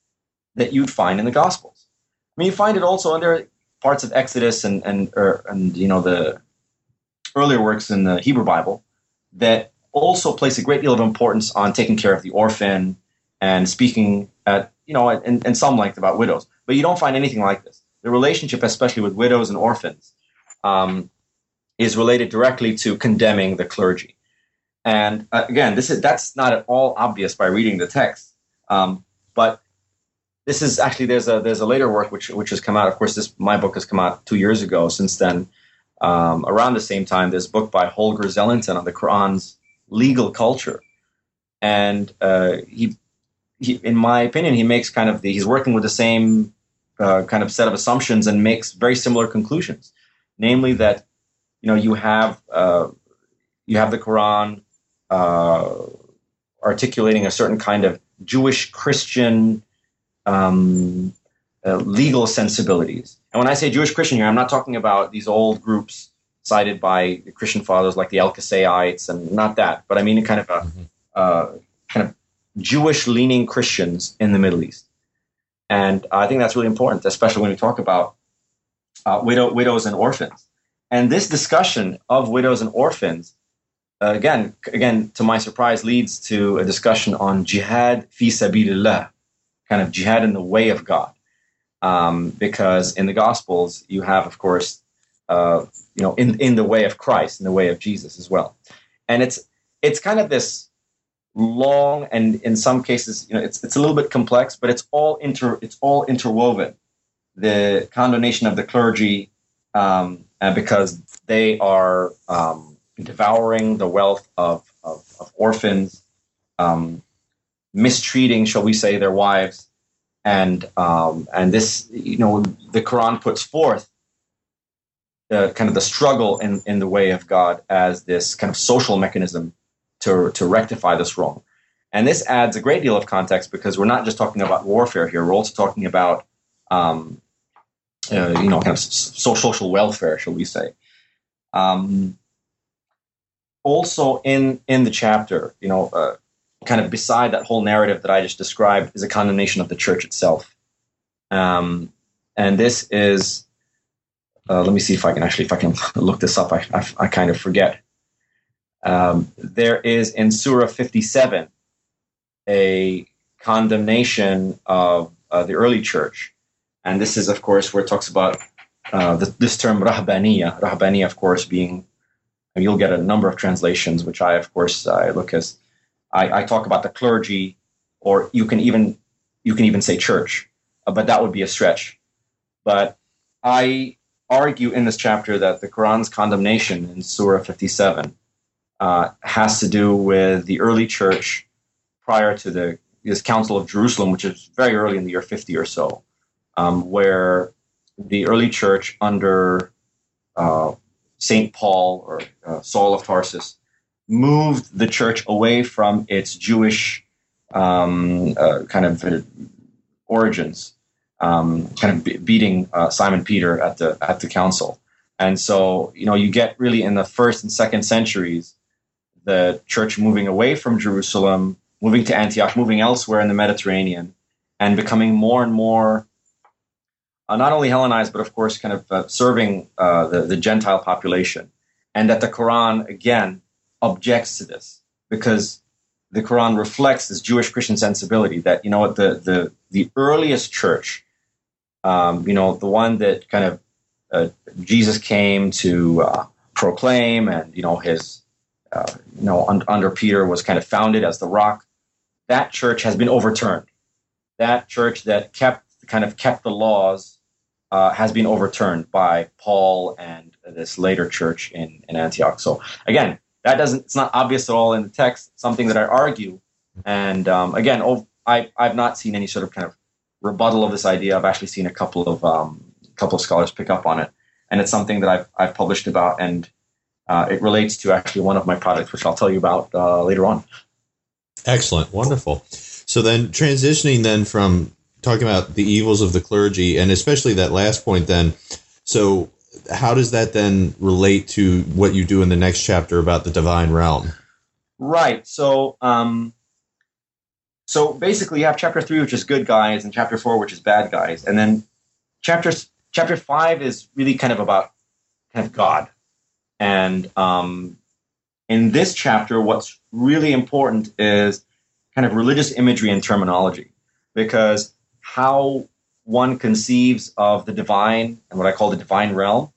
C: that you'd find in the Gospels. I mean, you find it also under parts of Exodus and and or, and you know the earlier works in the Hebrew Bible that also place a great deal of importance on taking care of the orphan and speaking at you know in, in some length about widows. But you don't find anything like this. The relationship, especially with widows and orphans, um, is related directly to condemning the clergy. And uh, again, this is that's not at all obvious by reading the text. Um, but this is actually there's a there's a later work which which has come out. Of course, this my book has come out two years ago. Since then, um, around the same time, this book by Holger Zellentin on the Quran's legal culture, and uh, he, he, in my opinion, he makes kind of the he's working with the same uh, kind of set of assumptions and makes very similar conclusions, namely that you know you have uh, you have the Quran uh, articulating a certain kind of Jewish Christian um, uh, legal sensibilities. And when I say Jewish Christian here, I'm not talking about these old groups cited by the Christian fathers like the Elchasaites and not that, but I mean kind of a mm-hmm. uh, kind of Jewish leaning Christians in the Middle East. And I think that's really important, especially when we talk about uh, widow, widows and orphans. And this discussion of widows and orphans, uh, again, again, to my surprise, leads to a discussion on jihad fi sabilillah, kind of jihad in the way of God. Um, because in the Gospels, you have, of course, uh, you know, in, in the way of Christ, in the way of Jesus as well. And it's it's kind of this long and in some cases, you know, it's it's a little bit complex, but it's all inter it's all interwoven. The condemnation of the clergy um, because they are um, devouring the wealth of, of, of orphans, um, mistreating, shall we say, their wives, and um, and this, you know, the Quran puts forth the kind of the struggle in in the way of God as this kind of social mechanism to to rectify this wrong, and this adds a great deal of context because we're not just talking about warfare here; we're also talking about um, uh, you know, kind of social welfare, shall we say. Um, also, in in the chapter, you know, uh, kind of beside that whole narrative that I just described is a condemnation of the church itself. Um, and this is, uh, let me see if I can actually, if I can [laughs] look this up. I, I, I kind of forget. Um, there is in Surah 57 a condemnation of uh, the early church. And this is, of course, where it talks about uh, the, this term rahbaniya. Rahbaniya, of course, being, you'll get a number of translations, which I, of course, I look as, I, I talk about the clergy, or you can even, you can even say church, uh, but that would be a stretch. But I argue in this chapter that the Quran's condemnation in Surah 57 uh, has to do with the early church prior to the this Council of Jerusalem, which is very early in the year 50 or so, um, where the early church under uh, Saint Paul or uh, Saul of Tarsus moved the church away from its Jewish um, uh, kind of uh, origins, um, kind of be- beating uh, Simon Peter at the at the council. And so, you know, you get really in the first and second centuries the church moving away from Jerusalem, moving to Antioch, moving elsewhere in the Mediterranean, and becoming more and more uh, not only Hellenized, but of course, kind of uh, serving uh, the, the Gentile population. And that the Quran, again, objects to this because the Quran reflects this Jewish Christian sensibility that, you know the, the, the earliest church, um, you know, the one that kind of uh, Jesus came to uh, proclaim and, you know, his, uh, you know, un- under Peter was kind of founded as the rock. That church has been overturned. That church that kept kind of kept the laws uh, has been overturned by Paul and this later church in, in Antioch. So again, that doesn't it's not obvious at all in the text. Something that I argue, and um, again, oh, I I've not seen any sort of kind of rebuttal of this idea. I've actually seen a couple of um, couple of scholars pick up on it, and it's something that I've I've published about and uh, it relates to actually one of my products, which I'll tell you about uh, later on.
B: Excellent, wonderful. So then, transitioning then from talking about the evils of the clergy, and especially that last point, then, so how does that then relate to what you do in the next chapter about the divine realm?
C: Right. So, um, so basically, you have chapter three, which is good guys, and chapter four, which is bad guys, and then chapter chapter five is really kind of about kind of God and um, in this chapter, what's really important is kind of religious imagery and terminology, because how one conceives of the divine and what I call the divine realm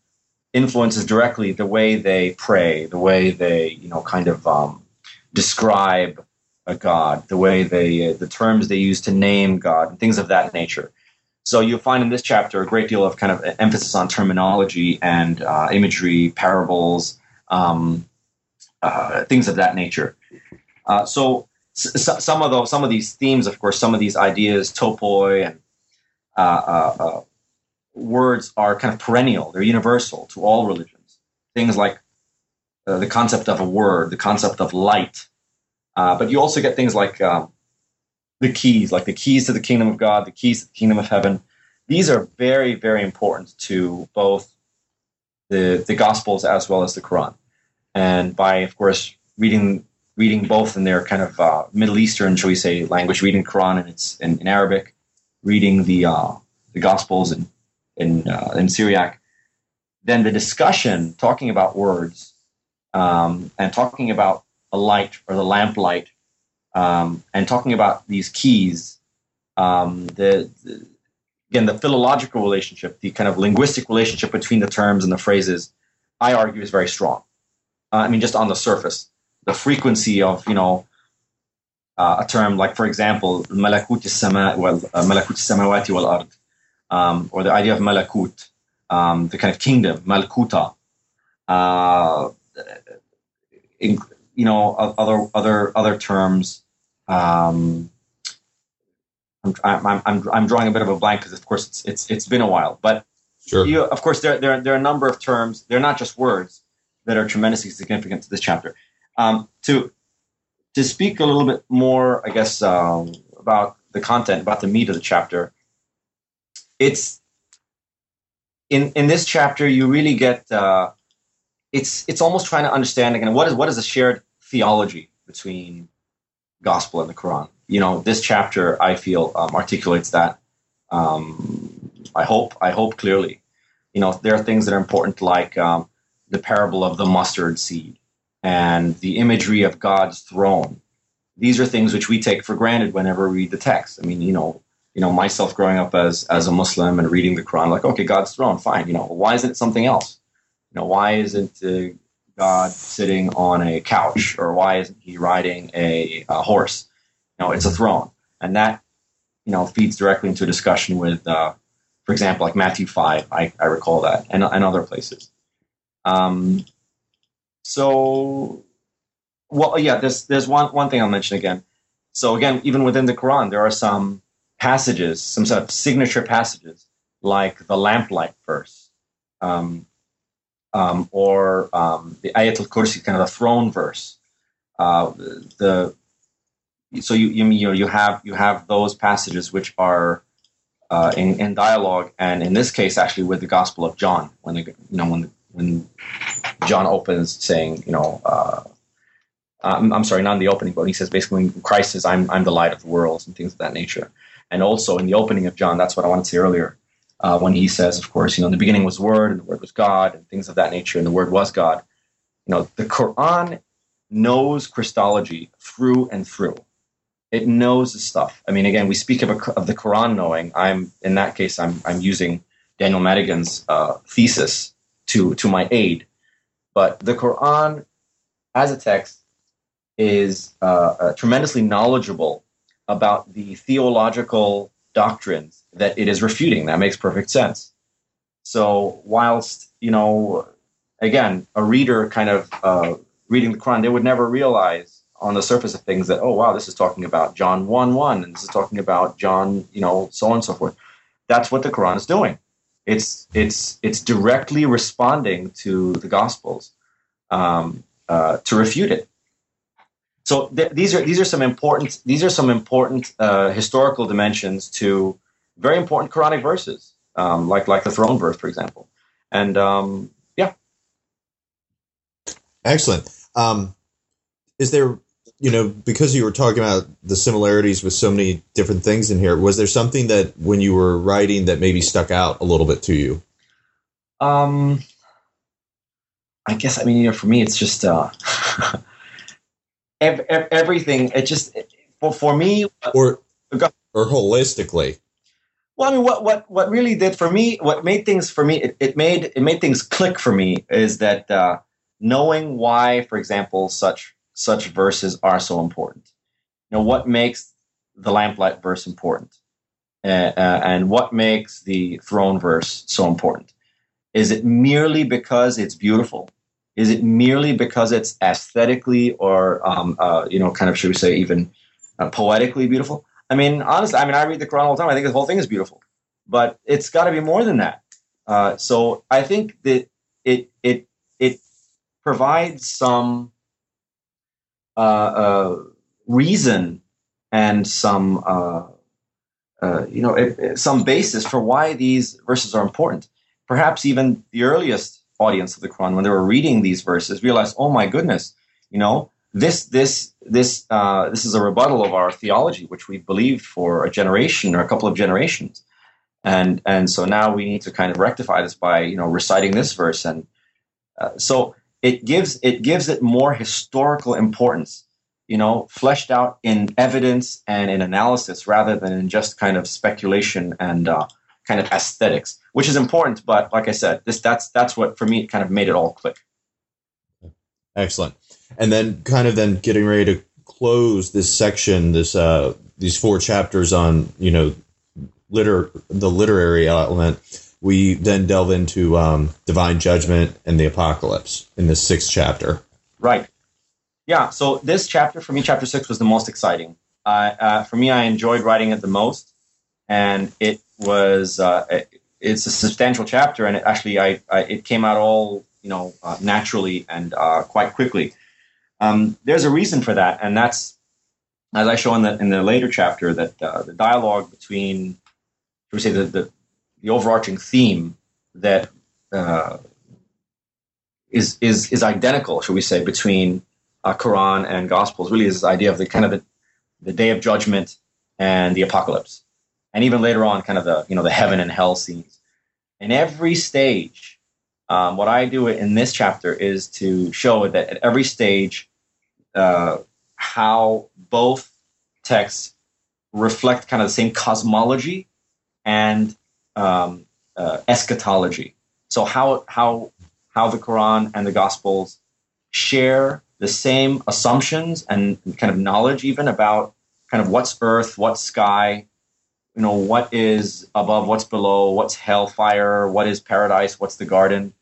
C: influences directly the way they pray, the way they, you know, kind of um, describe a god, the way they, uh, the terms they use to name God, and things of that nature. So you'll find in this chapter a great deal of kind of emphasis on terminology and uh, imagery, parables, um, uh, things of that nature. Uh, so s- some of those, some of these themes, of course, some of these ideas, topoi and uh, uh, words are kind of perennial. They're universal to all religions. Things like the concept of a word, the concept of light. but you also get things like um, the keys, like the keys to the kingdom of God, the keys to the kingdom of heaven. These are very, very important to both the, the Gospels as well as the Quran. And by, of course, reading reading both in their kind of uh, Middle Eastern, shall we say, language, reading Quran and it's in, in Arabic, reading the uh, the Gospels in in uh, in Syriac, then the discussion talking about words um, and talking about a light or the lamp light um, and talking about these keys, um, the, the, again the philological relationship, the kind of linguistic relationship between the terms and the phrases, I argue is very strong. Uh, I mean, just on the surface, the frequency of you know uh, a term like, for example, malakut sama well uh, malakut samawati wal ard, um, or the idea of malakut, um, the kind of kingdom, malkuta. Uh, in, you know, other other other terms. Um, I'm, I'm, I'm, I'm drawing a bit of a blank because, of course, it's, it's, it's been a while. But
B: sure.
C: you, of course, there, there, there are a number of terms. They're not just words that are tremendously significant to this chapter. Um, to to speak a little bit more, I guess, um, about the content, about the meat of the chapter. It's in in this chapter you really get. Uh, it's it's almost trying to understand again what is what is a shared theology between gospel and the Quran. You know, this chapter I feel um, articulates that. Um, I hope I hope clearly. You know, there are things that are important like um, the parable of the mustard seed, and the imagery of God's throne. These are things which we take for granted whenever we read the text. I mean, you know, you know, myself growing up as as a Muslim and reading the Quran, like, okay, God's throne, fine. You know, why isn't it something else? You know, why isn't uh, God sitting on a couch, or why isn't He riding a, a horse? You know, it's a throne, and that you know feeds directly into a discussion with, uh, for example, like Matthew five. I, I recall that, and and other places. Um, so, well, yeah, there's there's one one thing I'll mention again. So again, even within the Quran, there are some passages, some sort of signature passages, like the lamplight verse, um, um, or um, the Ayatul Kursi, kind of the throne verse. Uh, the so you you you know you have you have those passages which are uh, in, in dialogue, and in this case, actually with the Gospel of John, when the, you know when when John opens saying, you know, uh, I'm, I'm, sorry, not in the opening, but he says basically Christ says, I'm, I'm the light of the world and things of that nature. And also in the opening of John, that's what I wanted to say earlier, uh, when he says, of course, you know, in the beginning was Word, and the Word was God, and things of that nature, and the Word was God. You know, the Quran knows Christology through and through. It knows the stuff. I mean, again, we speak of, a, of the Quran knowing. I'm in that case, I'm I'm using Daniel Madigan's uh, thesis to to my aid. But the Quran, as a text, is uh, uh, tremendously knowledgeable about the theological doctrines that it is refuting. That makes perfect sense. So, whilst you know, again, a reader kind of uh, reading the Quran, they would never realize on the surface of things that oh wow, this is talking about John one one, and this is talking about John, you know, so on and so forth. That's what the Quran is doing. It's it's it's directly responding to the Gospels um, uh, to refute it. So th- these are these are some important these are some important uh, historical dimensions to very important Quranic verses, um, like like the throne verse, for example. And um, yeah,
B: excellent. Um, is there you know, because you were talking about the similarities with so many different things in here, was there something that when you were writing that maybe stuck out a little bit to you?
C: Um, I guess I mean, you know, for me, it's just uh, [laughs] ev- ev- everything. It just for for me,
B: or or holistically.
C: Well, I mean, what what what really did for me, what made things for me, it, it made it made things click for me is that uh, knowing why, for example, such such verses are so important. You know, what makes the lamplight verse important? Uh, uh, and what makes the throne verse so important? Is it merely because it's beautiful? Is it merely because it's aesthetically or, um, uh, you know, kind of, should we say, even uh, poetically beautiful? I mean, honestly, I mean, I read the Quran all the time. I think the whole thing is beautiful, but it's got to be more than that. Uh, so I think that it it it provides some uh, uh, reason and some uh, you know some basis for why these verses are important. Perhaps even the earliest audience of the Quran, when they were reading these verses, realized, "Oh my goodness, you know, this this this uh, this is a rebuttal of our theology, which we believed for a generation or a couple of generations, and and so now we need to kind of rectify this by you know reciting this verse, and uh, so it gives it gives it more historical importance you know fleshed out in evidence and in analysis rather than in just kind of speculation and uh, kind of aesthetics which is important but like i said this that's that's what for me kind of made it all click
B: excellent and then kind of then getting ready to close this section this uh these four chapters on you know liter the literary element we then delve into um, divine judgment and the apocalypse in the sixth chapter.
C: Right. Yeah. So this chapter for me, chapter six, was the most exciting. Uh, uh, for me, I enjoyed writing it the most, and it was uh, it, it's a substantial chapter, and actually I, I it came out all you know uh, naturally and uh, quite quickly. Um, there's a reason for that, and that's as I show in the in the later chapter that uh, the dialogue between, should we say the, the the overarching theme that uh, is is is identical, should we say, between uh, Quran and Gospels. Really, is this idea of the kind of the, the day of judgment and the apocalypse, and even later on, kind of the you know the heaven and hell scenes. In every stage Um, what I do in this chapter is to show that at every stage, uh, how both texts reflect kind of the same cosmology and um, uh, eschatology. So how how how the Quran and the Gospels share the same assumptions and kind of knowledge even about kind of what's earth, what's sky, you know, what is above, what's below, what's hellfire, what is paradise, what's the garden.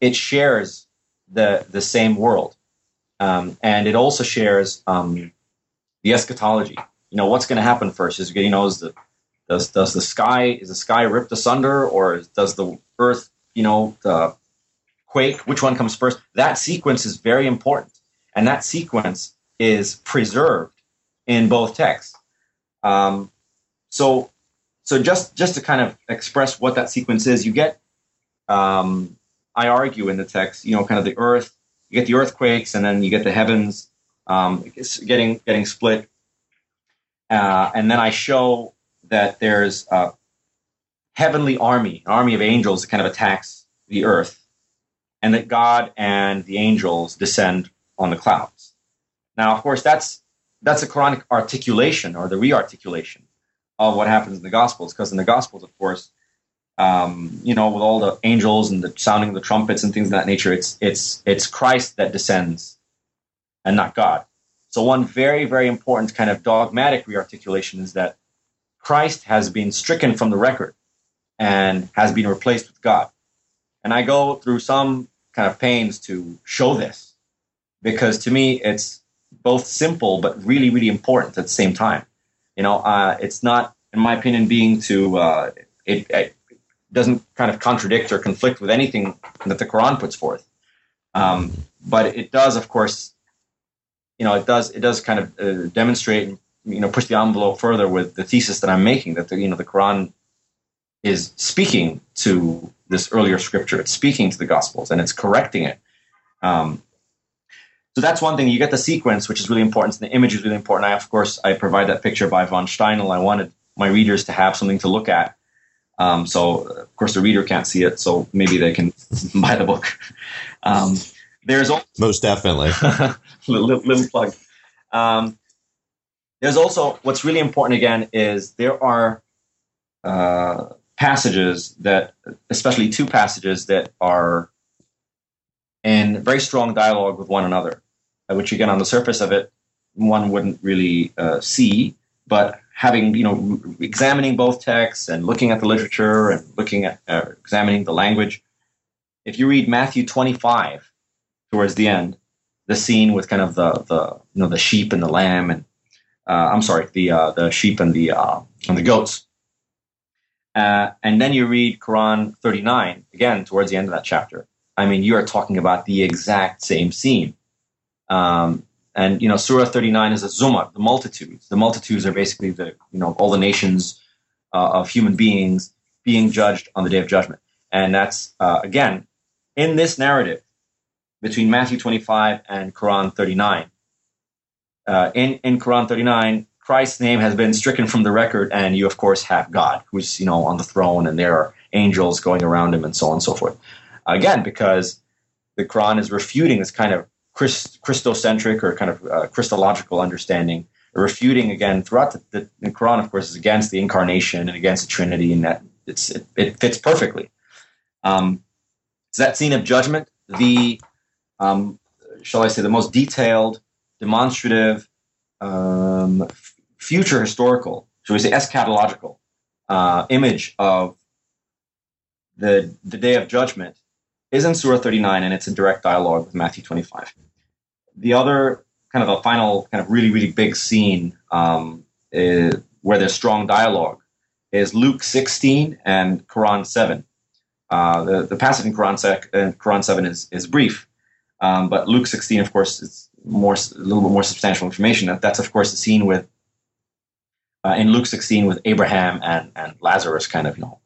C: It shares the the same world, um, and it also shares um, the eschatology. You know, what's going to happen first? Is you know, is the does does the sky is the sky ripped asunder, or does the earth, you know, the quake? Which one comes first? That sequence is very important, and that sequence is preserved in both texts. Um, so, so just just to kind of express what that sequence is, you get, um, I argue in the text, you know, kind of the earth, you get the earthquakes, and then you get the heavens um, getting getting split, uh, and then I show that there's a heavenly army, an army of angels that kind of attacks the earth, and that God and the angels descend on the clouds. Now, of course, that's that's a Quranic articulation or the rearticulation of what happens in the Gospels. Because in the Gospels, of course, um, you know, with all the angels and the sounding of the trumpets and things of that nature, it's it's it's Christ that descends, and not God. So one very very important kind of dogmatic rearticulation is that Christ has been stricken from the record and has been replaced with God. And I go through some kind of pains to show this because to me it's both simple but really, really important at the same time. You know, uh, it's not, in my opinion, being to uh, it, it, doesn't kind of contradict or conflict with anything that the Quran puts forth. Um, but it does, of course, you know, it does it does kind of uh, demonstrate, you know, push the envelope further with the thesis that I'm making that the you know the Quran is speaking to this earlier scripture. It's speaking to the Gospels and it's correcting it. Um, so that's one thing. You get the sequence, which is really important. And the image is really important. I, of course, I provide that picture by von Steinel. I wanted my readers to have something to look at. Um, so, of course, the reader can't see it, so maybe they can [laughs] buy the book. Um, there's also,
B: most definitely [laughs]
C: little, little, plug. Um, there's also what's really important again is there are uh, passages that, especially two passages that are in very strong dialogue with one another. Uh, which again on the surface of it one wouldn't really uh, see. But having you know examining both texts and looking at the literature and looking at uh, examining the language if you read matthew 25 towards the end the scene with kind of the the you know the sheep and the lamb and uh, i'm sorry the uh, the sheep and the uh, and the goats. And then you read quran 39 again towards the end of that chapter. I mean you are talking about the exact same scene um, and you know, Surah 39 is a zumar, the multitudes. The multitudes are basically the you know all the nations uh, of human beings being judged on the day of judgment. And that's uh, again in this narrative between Matthew 25 and Quran 39. Uh, in in Quran 39, Christ's name has been stricken from the record, and you of course have God, who's you know on the throne, and there are angels going around him, and so on and so forth. Again, because the Quran is refuting this kind of Christ, Christocentric or kind of uh, Christological understanding, refuting again throughout the, the, the, Quran, of course, is against the incarnation and against the Trinity, and that it's it, it fits perfectly. Um, so that scene of judgment, the um, shall I say, the most detailed, demonstrative, um, future historical, shall we say, eschatological uh, image of the the day of judgment is in Surah 39, and it's a direct dialogue with Matthew 25 the other kind of a final kind of really really big scene um, is, where there's strong dialogue is Luke 16 and Quran 7. Uh, the, the passage in Quran, sec, uh, Quran 7 is, is brief, um, but Luke 16, of course, is more a little bit more substantial information. That, that's of course the scene with uh, in Luke 16 with Abraham and, and Lazarus. Kind of you know,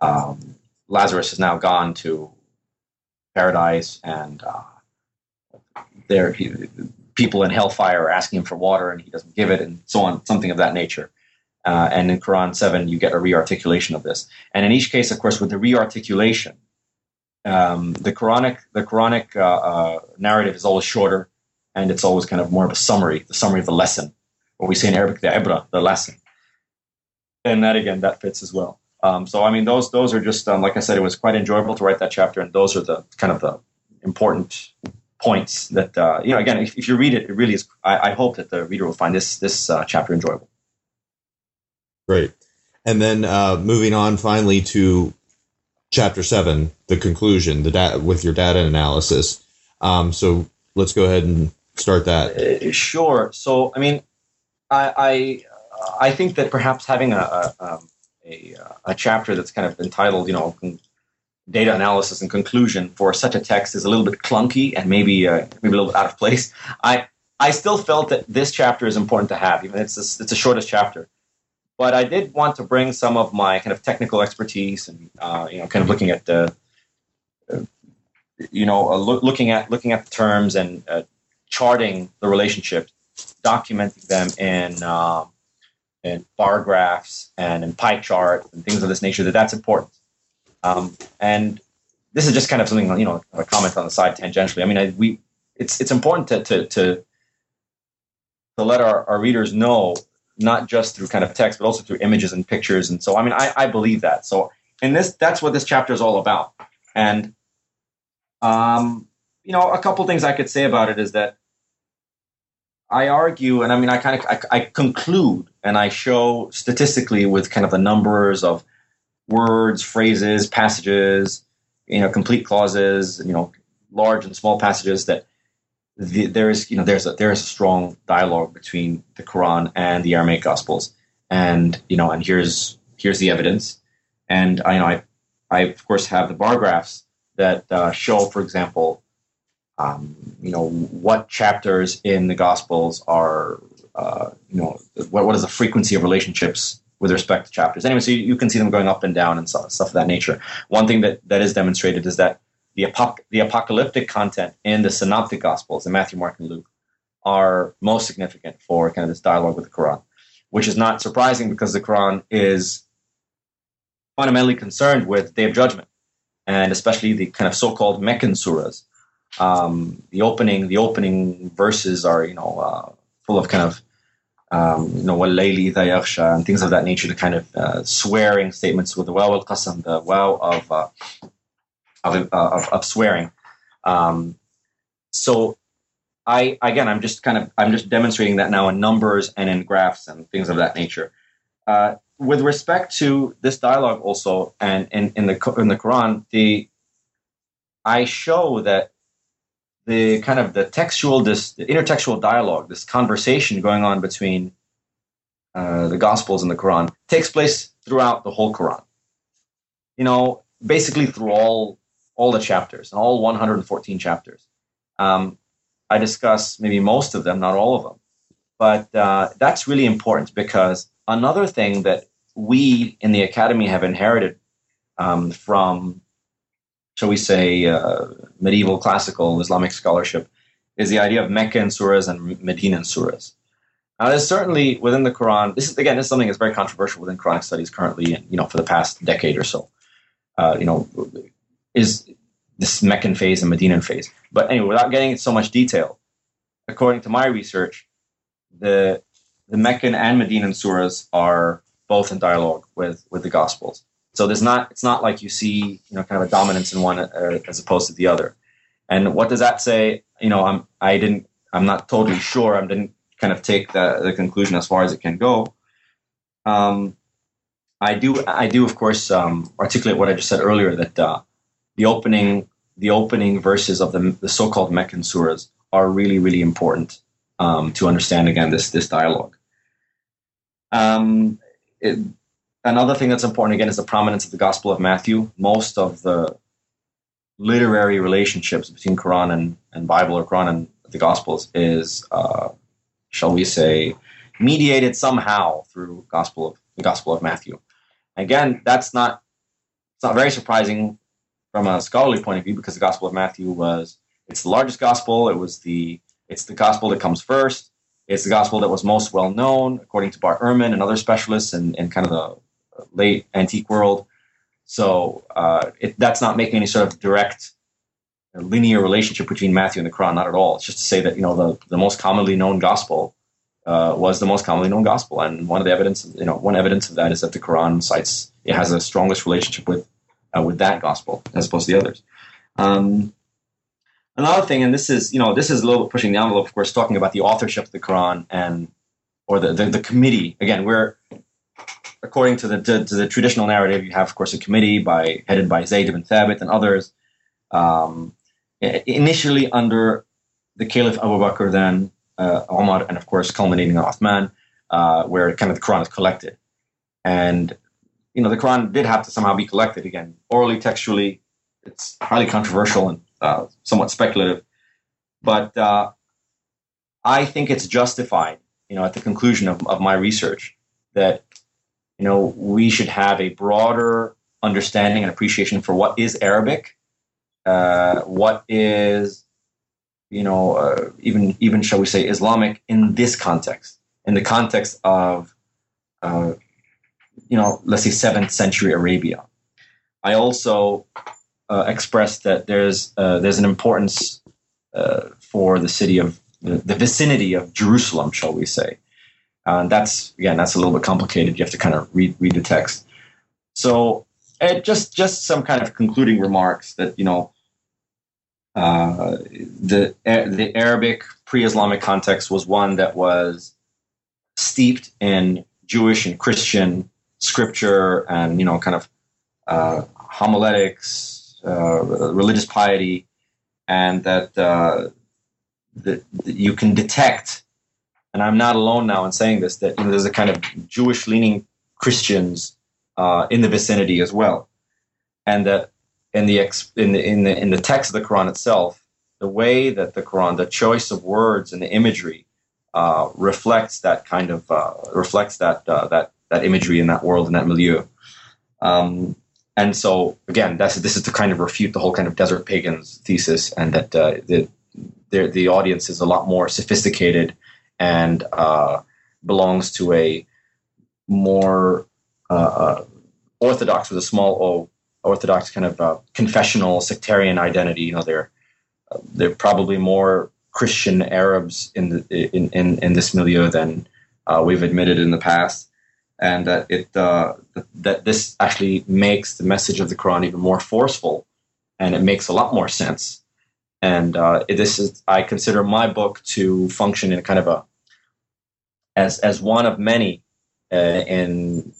C: um, Lazarus has now gone to paradise, and uh, there he, people in hellfire are asking him for water and he doesn't give it and so on something of that nature uh, and in quran 7 you get a rearticulation of this and in each case of course with the rearticulation um, the Quranic the Quranic uh, uh, narrative is always shorter, and it's always kind of more of a summary, the summary of the lesson, or we say in Arabic the ibra, the lesson. And that again, that fits as well. Um, so I mean, those those are just um, like I said, it was quite enjoyable to write that chapter, and those are the kind of the important points that uh, you know. Again, if, if, you read it, it really is. I, I, hope that the reader will find this this uh, chapter enjoyable.
B: Great, and then uh, moving on finally to chapter seven, the conclusion, the data with your data analysis. Um, so let's go ahead and start that.
C: Uh, sure. So I mean, I I, I think that perhaps having a, a um, a, a chapter that's kind of entitled, you know, data analysis and conclusion for such a text is a little bit clunky and maybe uh, maybe a little bit out of place. I I still felt that this chapter is important to have, even it's a, it's the shortest chapter. But I did want to bring some of my kind of technical expertise and uh, you know, kind of looking at the, uh, you know, uh, lo- looking at looking at the terms and uh, charting the relationships, documenting them in um, in bar graphs and in pie charts and things of this nature, that that's important. Um, and this is just kind of something, you know, a comment on the side tangentially. I mean, I, we, it's, it's important to, to, to, to let our, our readers know, not just through kind of text, but also through images and pictures. And so, I mean, I, I believe that. So and this, that's what this chapter is all about. And, um, you know, a couple things I could say about it is that I argue, and I mean, I kind of I, I, conclude and I show statistically with kind of the numbers of words, phrases, passages, you know, complete clauses, you know, large and small passages that the, there is, you know, there's a there is a strong dialogue between the Quran and the Aramaic Gospels, and you know, and here's here's the evidence, and I you know I I of course have the bar graphs that uh, show, for example, um, you know, what chapters in the Gospels are, uh, you know, what, what is the frequency of relationships with respect to chapters. Anyway, so you, you can see them going up and down and stuff, stuff of that nature. One thing that, that is demonstrated is that the, apoc- the apocalyptic content in the synoptic Gospels, in Matthew, Mark, and Luke, are most significant for kind of this dialogue with the Quran, which is not surprising because the Quran is fundamentally concerned with the Day of Judgment, and especially the kind of so-called Meccan surahs, um, the opening the opening verses are you know uh, full of kind of um, you know walayli yaghsha and things of that nature, the kind of uh, swearing statements with the waw al qasam, the waw of uh, of, uh, of, of, swearing. Um, so I again, I'm just kind of I'm just demonstrating that now in numbers and in graphs and things of that nature. Uh, with respect to this dialogue, also, and in, in the in the Quran, the I show that the kind of the textual, this the intertextual dialogue, this conversation going on between uh, the Gospels and the Quran takes place throughout the whole Quran. You know, basically through all all the chapters and all 114 chapters. Um, I discuss maybe most of them, not all of them, but uh, that's really important because another thing that we in the academy have inherited um, from shall we say, uh, medieval classical Islamic scholarship is the idea of Mecca and surahs and Medina and surahs. Now, there's certainly within the Quran. This is again, this is something that's very controversial within Quranic studies currently, and you know, for the past decade or so. Uh, you know, is this Meccan phase and Medinan phase? But anyway, without getting into so much detail, according to my research, the the Meccan and Medinan surahs are both in dialogue with with the Gospels. So there's not it's not like you see you know kind of a dominance in one uh, as opposed to the other. And what does that say? You know, I'm I didn't I'm not totally sure. I didn't kind of take the, the conclusion as far as it can go. Um, I do I do of course um, articulate what I just said earlier that uh, the opening the opening verses of the, the so-called Meccan surahs are really really important um, to understand again this this dialogue. Um, it, another thing that's important again is the prominence of the Gospel of Matthew. Most of the literary relationships between Quran and, and Bible or Quran and the Gospels is, uh, shall we say, mediated somehow through Gospel of the Gospel of Matthew. Again, that's not it's not very surprising from a scholarly point of view because the Gospel of Matthew was it's the largest gospel. It was the it's the gospel that comes first. It's the gospel that was most well known, according to Bart Ehrman and other specialists and, in kind of the late antique world. So uh, it, that's not making any sort of direct linear relationship between Matthew and the Quran, not at all. It's just to say that you know the, the most commonly known gospel uh, was the most commonly known gospel, and one of the evidence, you know, one evidence of that is that the Quran cites it has the strongest relationship with uh, with that gospel as opposed to the others. Um, another thing, and this is you know this is a little bit pushing the envelope, of course, talking about the authorship of the Quran and or the the, the committee. Again, we're according to the to, to, the traditional narrative, you have, of course, a committee by headed by Zayd ibn Thabit and others. Um, initially under the Caliph Abu Bakr, then uh, Omar, and of course culminating on Uthman, uh, where kind of the Quran is collected. And you know, the Quran did have to somehow be collected again, orally, textually. It's highly controversial and uh, somewhat speculative, but uh, I think it's justified. You know, at the conclusion of, of my research, that you know we should have a broader understanding and appreciation for what is Arabic uh, what is you know uh, even even shall we say Islamic in this context, in the context of uh, you know let's say seventh century Arabia. I also uh, expressed that there's uh, there's an importance uh, for the city of the vicinity of Jerusalem, shall we say. And that's again, that's a little bit complicated. You have to kind of read read the text. So, just just some kind of concluding remarks that you know uh, the the Arabic pre-Islamic context was one that was steeped in Jewish and Christian scripture and you know kind of uh, homiletics, uh, religious piety, and that, uh, that you can detect. And I'm not alone now in saying this. That you know, there's a kind of Jewish-leaning Christians uh, in the vicinity as well, and that in the, in the in the in the text of the Quran itself, the way that the Quran, the choice of words and the imagery uh, reflects that kind of uh, reflects that uh, that that imagery in that world in that milieu. Um, and so again, that's this is to kind of refute the whole kind of desert pagans thesis, and that uh, the the audience is a lot more sophisticated and uh, belongs to a more uh, orthodox with a small o Orthodox kind of uh, confessional sectarian identity. You know, they're uh, they're probably more Christian Arabs in the in in, in this milieu than uh, we've admitted in the past, and that it uh, that this actually makes the message of the Quran even more forceful, and it makes a lot more sense. And uh, this is I consider my book to function in kind of a as as one of many uh, in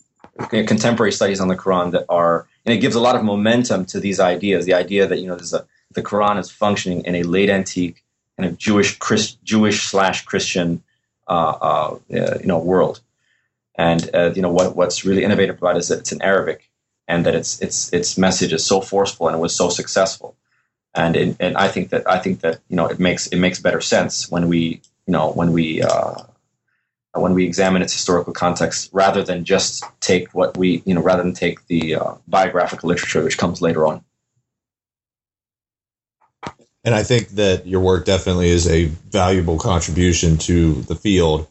C: contemporary studies on the Quran that are and it gives a lot of momentum to these ideas. The idea that you know a, the Quran is functioning in a late antique kind of Jewish Christ, Jewish slash Christian uh, uh, you know world, and uh, you know what what's really innovative about it is that it's in Arabic, and that its its its message is so forceful and it was so successful, and it, and I think that I think that you know it makes it makes better sense when we you know when we uh, when we examine its historical context rather than just take what we, you know, rather than take the uh, biographical literature which comes later on.
B: And I think that your work definitely is a valuable contribution to the field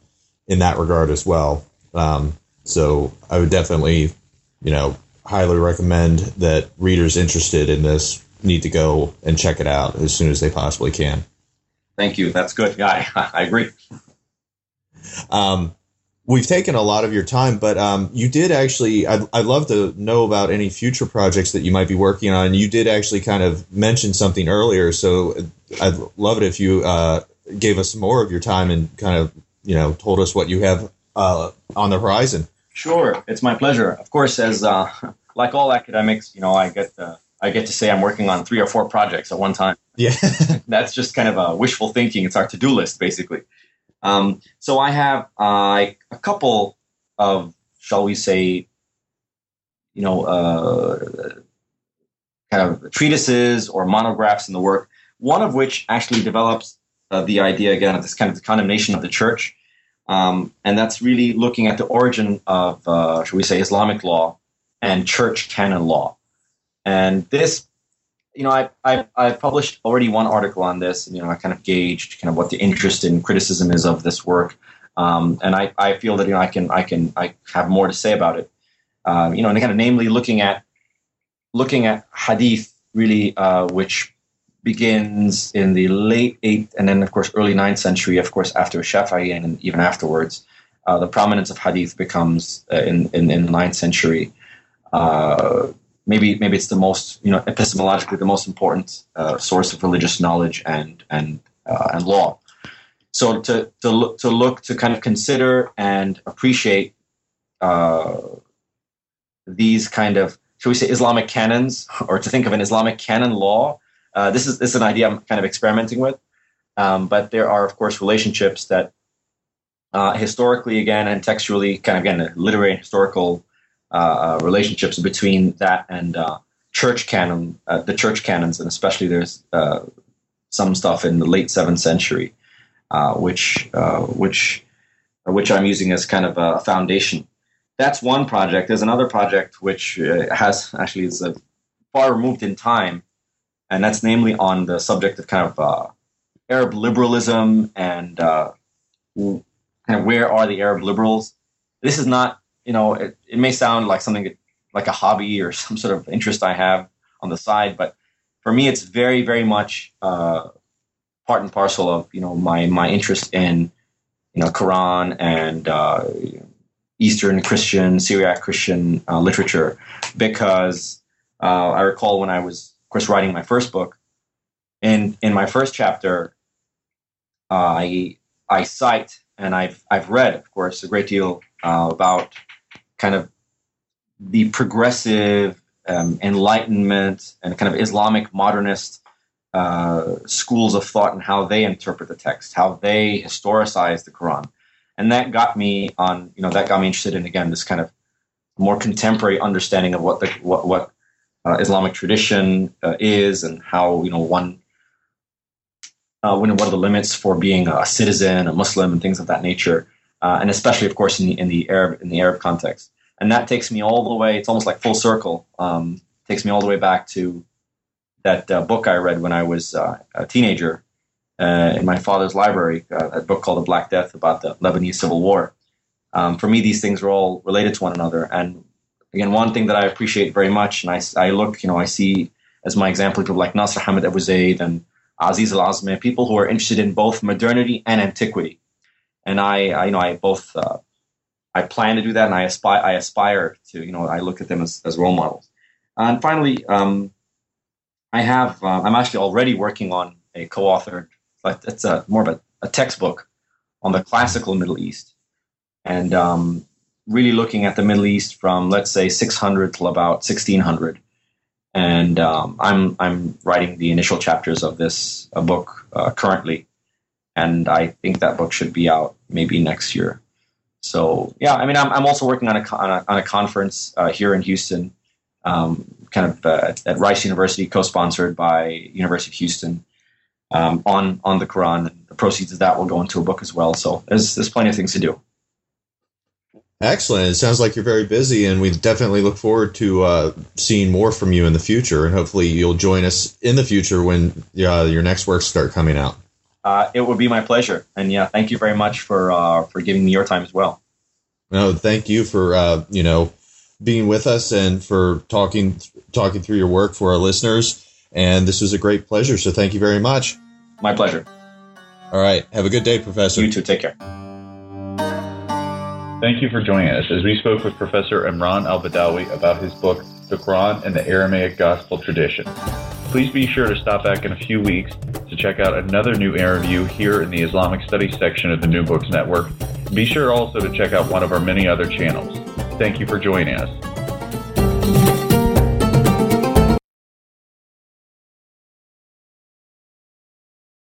B: in that regard as well. Um, so I would definitely, you know, highly recommend that readers interested in this need to go and check it out as soon as they possibly can.
C: Thank you. That's good. Yeah, I, I agree.
B: Um, we've taken a lot of your time, but um, you did actually. I'd, I'd love to know about any future projects that you might be working on. You did actually kind of mention something earlier, so I'd love it if you uh, gave us more of your time and kind of you know told us what you have uh, on the horizon.
C: Sure, it's my pleasure. Of course, as uh, like all academics, you know, I get I get to say I'm working on three or four projects at one time.
B: Yeah, [laughs]
C: that's just kind of a wishful thinking. It's our to do list, basically. Um, so I have uh, a couple of, shall we say, you know, uh, kind of treatises or monographs in the work. One of which actually develops uh, the idea again of this kind of the condemnation of the church, um, and that's really looking at the origin of, uh, shall we say, Islamic law and church canon law. And this you know, I, I, I've published already one article on this. And, you know, I kind of gauged kind of what the interest in criticism is of this work. Um, and I, I feel that, you know, I can, I can, I have more to say about it. Um, you know, and kind of namely looking at looking at hadith, really, uh, which begins in the late 8th and then, of course, early ninth century, of course, after Shafi'i and even afterwards. Uh, the prominence of hadith becomes uh, in, in, in the ninth century. Uh, maybe maybe it's the most you know epistemologically the most important uh, source of religious knowledge and and uh, and law. So to to look to look to kind of consider and appreciate uh, these kind of shall we say Islamic canons, or to think of an Islamic canon law. Uh, this is this is an idea I'm kind of experimenting with, um, but there are of course relationships that uh, historically again and textually kind of again literary historical uh, uh, relationships between that and uh, church canon, uh, the church canons, and especially there's some stuff in the late seventh century, which which which I'm using as kind of a foundation. That's one project. There's another project which has actually is far removed in time, and that's namely on the subject of kind of Arab liberalism and kind of where are the Arab liberals. This is not you know, it, it may sound like something like a hobby or [laughs] some sort of interest I have on the side, but for me, it's very, very much uh, part and parcel of you know my my interest in you know Quran and uh, Eastern Christian, Syriac Christian uh, literature, because uh, I recall when I was, of course, writing my first book, in in my first chapter, I I cite and I've I've read, of course, a great deal uh, about kind of the progressive um, enlightenment and kind of Islamic modernist uh, schools of thought and how they interpret the text, how they historicize the Quran, and that got me on. You know, that got me interested in again this kind of more contemporary understanding of what the what what uh, Islamic tradition uh, is and how you know one. Uh, what are the limits for being a citizen, a Muslim, and things of that nature? Uh, and especially, of course, in the in the Arab in the Arab context. And that takes me all the way. It's almost like full circle. Um, takes me all the way back to that uh, book I read when I was uh, a teenager uh, in my father's library. Uh, a book called The Black Death about the Lebanese Civil War. Um, for me, these things are all related to one another. And again, one thing that I appreciate very much, and I, I look, you know, I see as my example people like Nasr Hamid Abu Zaid and Aziz al-Azmeh, people who are interested in both modernity and antiquity and I, I you know, I both uh, I plan to do that, and I aspire I aspire to you know I look at them as, as role models. And finally, um, I have uh, I'm actually already working on a co-authored, but it's a more of a, a textbook on the classical Middle East, and um, really looking at the Middle East from let's say 600 till about 1600. And um, I'm I'm writing the initial chapters of this uh, book uh, currently, and I think that book should be out maybe next year. So yeah, I mean, I'm, I'm also working on a, on a, on a conference uh, here in Houston, um, kind of uh, at Rice University, co-sponsored by University of Houston, um, on on the Quran. The proceeds of that will go into a book as well. So there's there's plenty of things to do.
B: Excellent. It sounds like you're very busy, and we definitely look forward to uh, seeing more from you in the future. And hopefully, you'll join us in the future when uh, your next works start coming out
C: uh, it would be my pleasure. And yeah, thank you very much for uh, for giving me your time as well.
B: No, thank you for uh, you know being with us and for talking talking through your work for our listeners. And this was a great pleasure. So thank you very much.
C: My pleasure.
B: All right. Have a good day, Professor.
C: You too. Take care.
A: Thank you for joining us as we spoke with Professor Emran El-Badawi about his book, The Quran and the Aramaic Gospel Tradition. Please be sure to stop back in a few weeks to check out another new interview here in the Islamic Studies section of the New Books Network. Be sure also to check out one of our many other channels. Thank you for joining us.